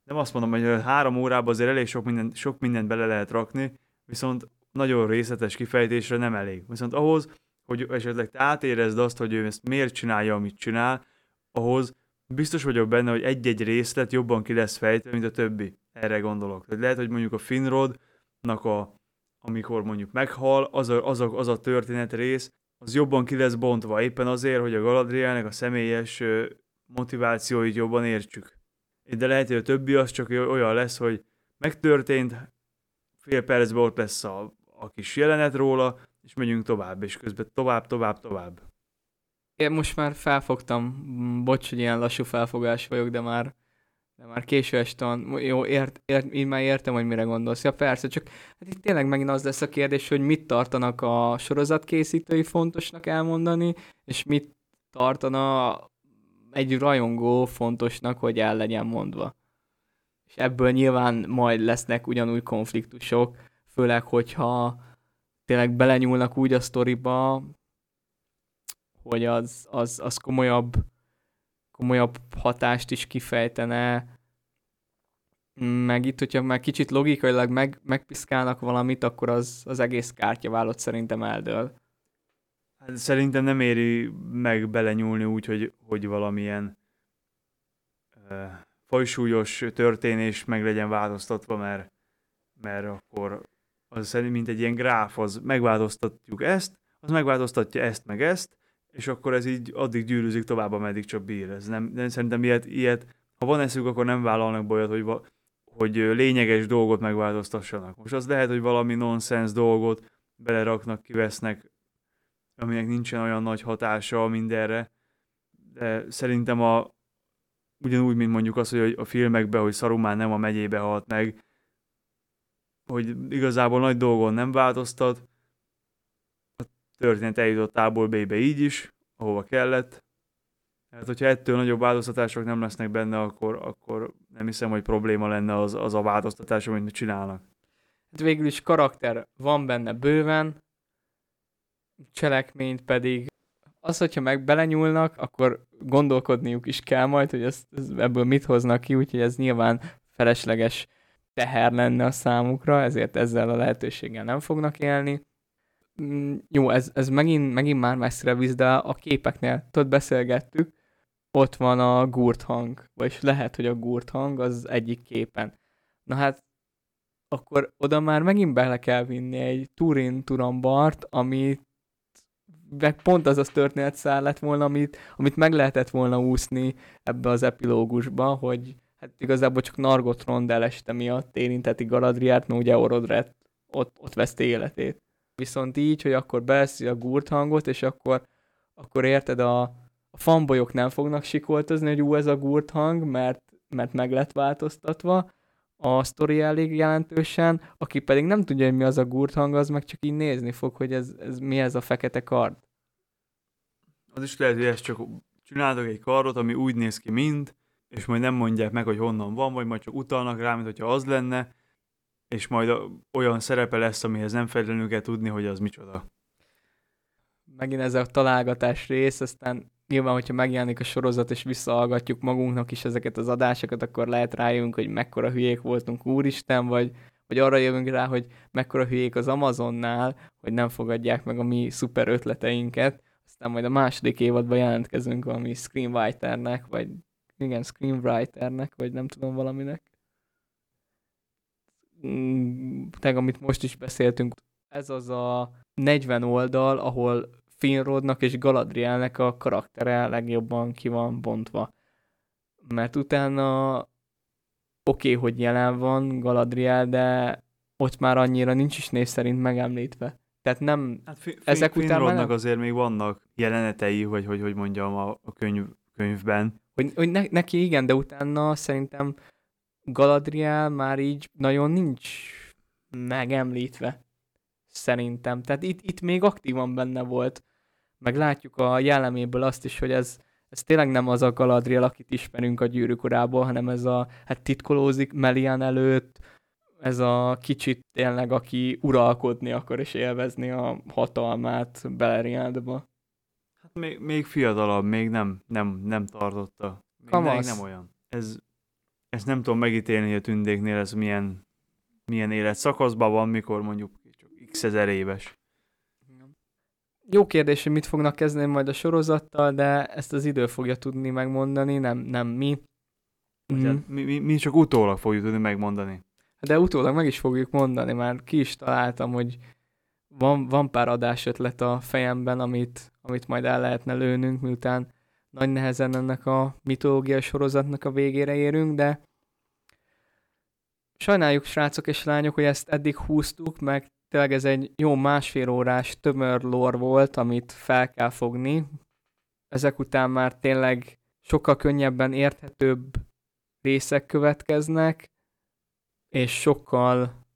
nem azt mondom, hogy három órában azért elég sok, minden, sok mindent bele lehet rakni, viszont nagyon részletes kifejtésre nem elég. Viszont ahhoz, hogy esetleg te átérezd azt, hogy ő ezt miért csinálja, amit csinál, ahhoz biztos vagyok benne, hogy egy-egy részlet jobban ki lesz fejtve, mint a többi. Erre gondolok. Tehát lehet, hogy mondjuk a Finrodnak a, amikor mondjuk meghal, az a, az a, az a történet rész, az jobban ki lesz bontva, éppen azért, hogy a Galadrielnek a személyes motivációit jobban értsük. De lehet, hogy a többi az csak olyan lesz, hogy megtörtént, fél percben ott lesz a, a kis jelenet róla, és megyünk tovább, és közben tovább, tovább, tovább. Én most már felfogtam, bocs, hogy ilyen lassú felfogás vagyok, de már, de már késő este van. Jó, ért, ért, én már értem, hogy mire gondolsz. Ja, persze, csak hát itt tényleg megint az lesz a kérdés, hogy mit tartanak a sorozatkészítői fontosnak elmondani, és mit tartana egy rajongó fontosnak, hogy el legyen mondva. És ebből nyilván majd lesznek ugyanúgy konfliktusok, főleg, hogyha tényleg belenyúlnak úgy a sztoriba, hogy az, az, az komolyabb, komolyabb hatást is kifejtene, meg itt, hogyha már kicsit logikailag meg, megpiszkálnak valamit, akkor az, az egész kártyaválot szerintem eldől. Hát szerintem nem éri meg belenyúlni úgy, hogy, hogy valamilyen uh, fajsúlyos történés meg legyen változtatva, mert, mert akkor az szerint, mint egy ilyen gráf, az megváltoztatjuk ezt, az megváltoztatja ezt meg ezt, és akkor ez így addig gyűrűzik tovább, ameddig csak bír. Ez nem, nem szerintem ilyet, ilyet, ha van eszük, akkor nem vállalnak bolyat, hogy, hogy lényeges dolgot megváltoztassanak. Most az lehet, hogy valami nonsens dolgot beleraknak, kivesznek, aminek nincsen olyan nagy hatása mindenre, de szerintem a, ugyanúgy, mint mondjuk az, hogy a filmekben, hogy Szarumán nem a megyébe halt meg, hogy igazából nagy dolgon nem változtat, történet eljutott A-ból B-be így is, ahova kellett. Hát, hogyha ettől nagyobb változtatások nem lesznek benne, akkor, akkor nem hiszem, hogy probléma lenne az, az a változtatás, amit csinálnak. Hát végül is karakter van benne bőven, cselekményt pedig az, hogyha meg belenyúlnak, akkor gondolkodniuk is kell majd, hogy ez, ez, ebből mit hoznak ki, úgyhogy ez nyilván felesleges teher lenne a számukra, ezért ezzel a lehetőséggel nem fognak élni. Mm, jó, ez, ez megint, megint már messzire visz, de a képeknél, tudod, beszélgettük, ott van a gurt hang, vagy lehet, hogy a gurt hang az egyik képen. Na hát, akkor oda már megint bele kell vinni egy Turin Turambart, amit meg pont az az történetszál lett volna, amit, amit meg lehetett volna úszni ebbe az epilógusba, hogy hát igazából csak Nargot Rondel este miatt érinteti Galadriát, mert ugye Orodret ott, ott veszti életét. Viszont így, hogy akkor beszél a gurt hangot, és akkor, akkor érted, a, a fanbolyok nem fognak sikoltozni, hogy ú, ez a gurt hang, mert, mert meg lett változtatva, a sztori elég jelentősen, aki pedig nem tudja, hogy mi az a gurt hang, az meg csak így nézni fog, hogy ez, ez mi ez a fekete kard. Az is lehet, hogy ezt csak csináltak egy kardot, ami úgy néz ki, mint, és majd nem mondják meg, hogy honnan van, vagy majd csak utalnak rá, mint hogyha az lenne, és majd olyan szerepe lesz, amihez nem feltétlenül kell tudni, hogy az micsoda. Megint ez a találgatás rész, aztán nyilván, hogyha megjelenik a sorozat, és visszahallgatjuk magunknak is ezeket az adásokat, akkor lehet rájönünk, hogy mekkora hülyék voltunk, úristen, vagy, vagy arra jövünk rá, hogy mekkora hülyék az Amazonnál, hogy nem fogadják meg a mi szuper ötleteinket, aztán majd a második évadban jelentkezünk valami screenwriternek, vagy igen, screenwriternek, vagy nem tudom valaminek. Mm, Teg, amit most is beszéltünk, ez az a 40 oldal, ahol Finrodnak és Galadrielnek a karaktere legjobban ki van bontva. Mert utána oké, okay, hogy jelen van Galadriel, de ott már annyira nincs is név szerint megemlítve. Tehát nem, hát fi, ezek fi, után nem... azért még vannak jelenetei, vagy hogy, hogy mondjam, a, a könyv, könyvben. Hogy, hogy ne, neki igen, de utána szerintem Galadriel már így nagyon nincs megemlítve. Szerintem. Tehát itt, itt még aktívan benne volt. Meg látjuk a jelleméből azt is, hogy ez, ez tényleg nem az a Galadriel, akit ismerünk a gyűrűk urából, hanem ez a, hát titkolózik Melian előtt, ez a kicsit tényleg, aki uralkodni akar és élvezni a hatalmát Beleriandba. Hát még, még fiatalabb, még nem, nem, nem tartotta. Még, még nem olyan. Ez, ezt nem tudom megítélni, hogy a tündéknél ez milyen, milyen életszakaszban van, mikor mondjuk csak x ezer éves. jó kérdés, hogy mit fognak kezdeni majd a sorozattal, de ezt az idő fogja tudni megmondani, nem, nem mi. Mm. Mi, mi, mi csak utólag fogjuk tudni megmondani. De utólag meg is fogjuk mondani, már ki is találtam, hogy van, van pár adásötlet a fejemben, amit, amit majd el lehetne lőnünk, miután nagy nehezen ennek a mitológiai sorozatnak a végére érünk, de sajnáljuk, srácok és lányok, hogy ezt eddig húztuk, meg tényleg ez egy jó másfél órás tömör lore volt, amit fel kell fogni. Ezek után már tényleg sokkal könnyebben érthetőbb részek következnek, és sokkal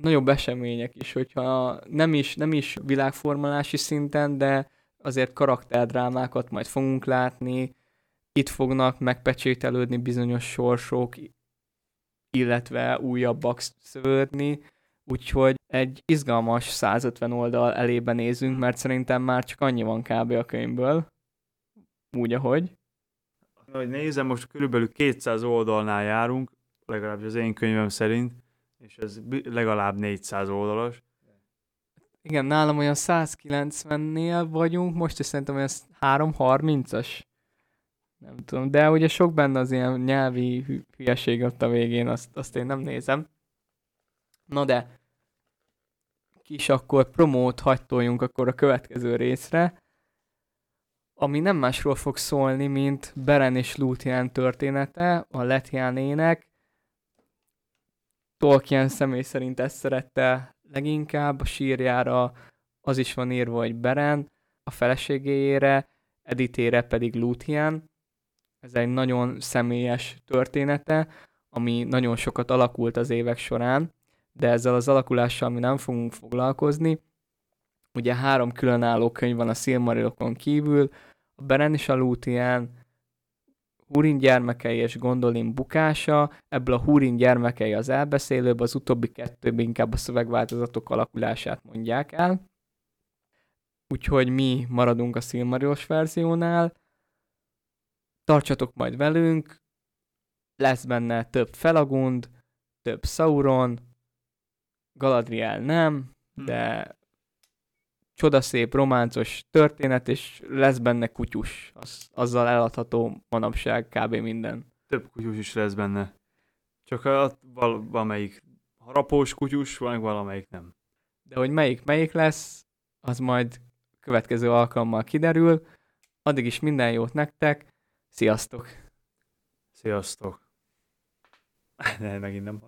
nagyobb események is, hogyha nem is, nem is világformalási szinten, de azért karakterdrámákat majd fogunk látni, itt fognak megpecsételődni bizonyos sorsok, illetve újabbak szövődni, úgyhogy egy izgalmas 150 oldal elébe nézünk, mert szerintem már csak annyi van kb. a könyvből, úgy ahogy. Hogy nézem, most körülbelül 200 oldalnál járunk, legalábbis az én könyvem szerint, és ez legalább 400 oldalas. Igen, nálam olyan 190-nél vagyunk, most is szerintem olyan 330-as. Nem tudom, de ugye sok benne az ilyen nyelvi hülyeség ott a végén, azt, azt én nem nézem. Na de, kis akkor promót hagytoljunk akkor a következő részre, ami nem másról fog szólni, mint Beren és Luthien története, a Lethiánének. Tolkien személy szerint ezt szerette leginkább, a sírjára az is van írva, hogy Beren, a feleségéjére, Editére pedig Luthien. Ez egy nagyon személyes története, ami nagyon sokat alakult az évek során, de ezzel az alakulással mi nem fogunk foglalkozni. Ugye három különálló könyv van a Silmarillokon kívül, a Beren és a Luthien, Húrin gyermekei és Gondolin bukása, ebből a Húrin gyermekei az elbeszélőbb, az utóbbi kettőbb inkább a szövegváltozatok alakulását mondják el. Úgyhogy mi maradunk a Silmarillos verziónál. Tartsatok majd velünk, lesz benne több Felagund, több Sauron, Galadriel nem, hm. de csodaszép, románcos történet, és lesz benne kutyus. Az, azzal eladható manapság kb. minden. Több kutyus is lesz benne. Csak a, val- valamelyik harapós kutyus, van valamelyik nem. De hogy melyik melyik lesz, az majd következő alkalommal kiderül. Addig is minden jót nektek. Sziasztok! Sziasztok! [LAUGHS] Ne, megint nem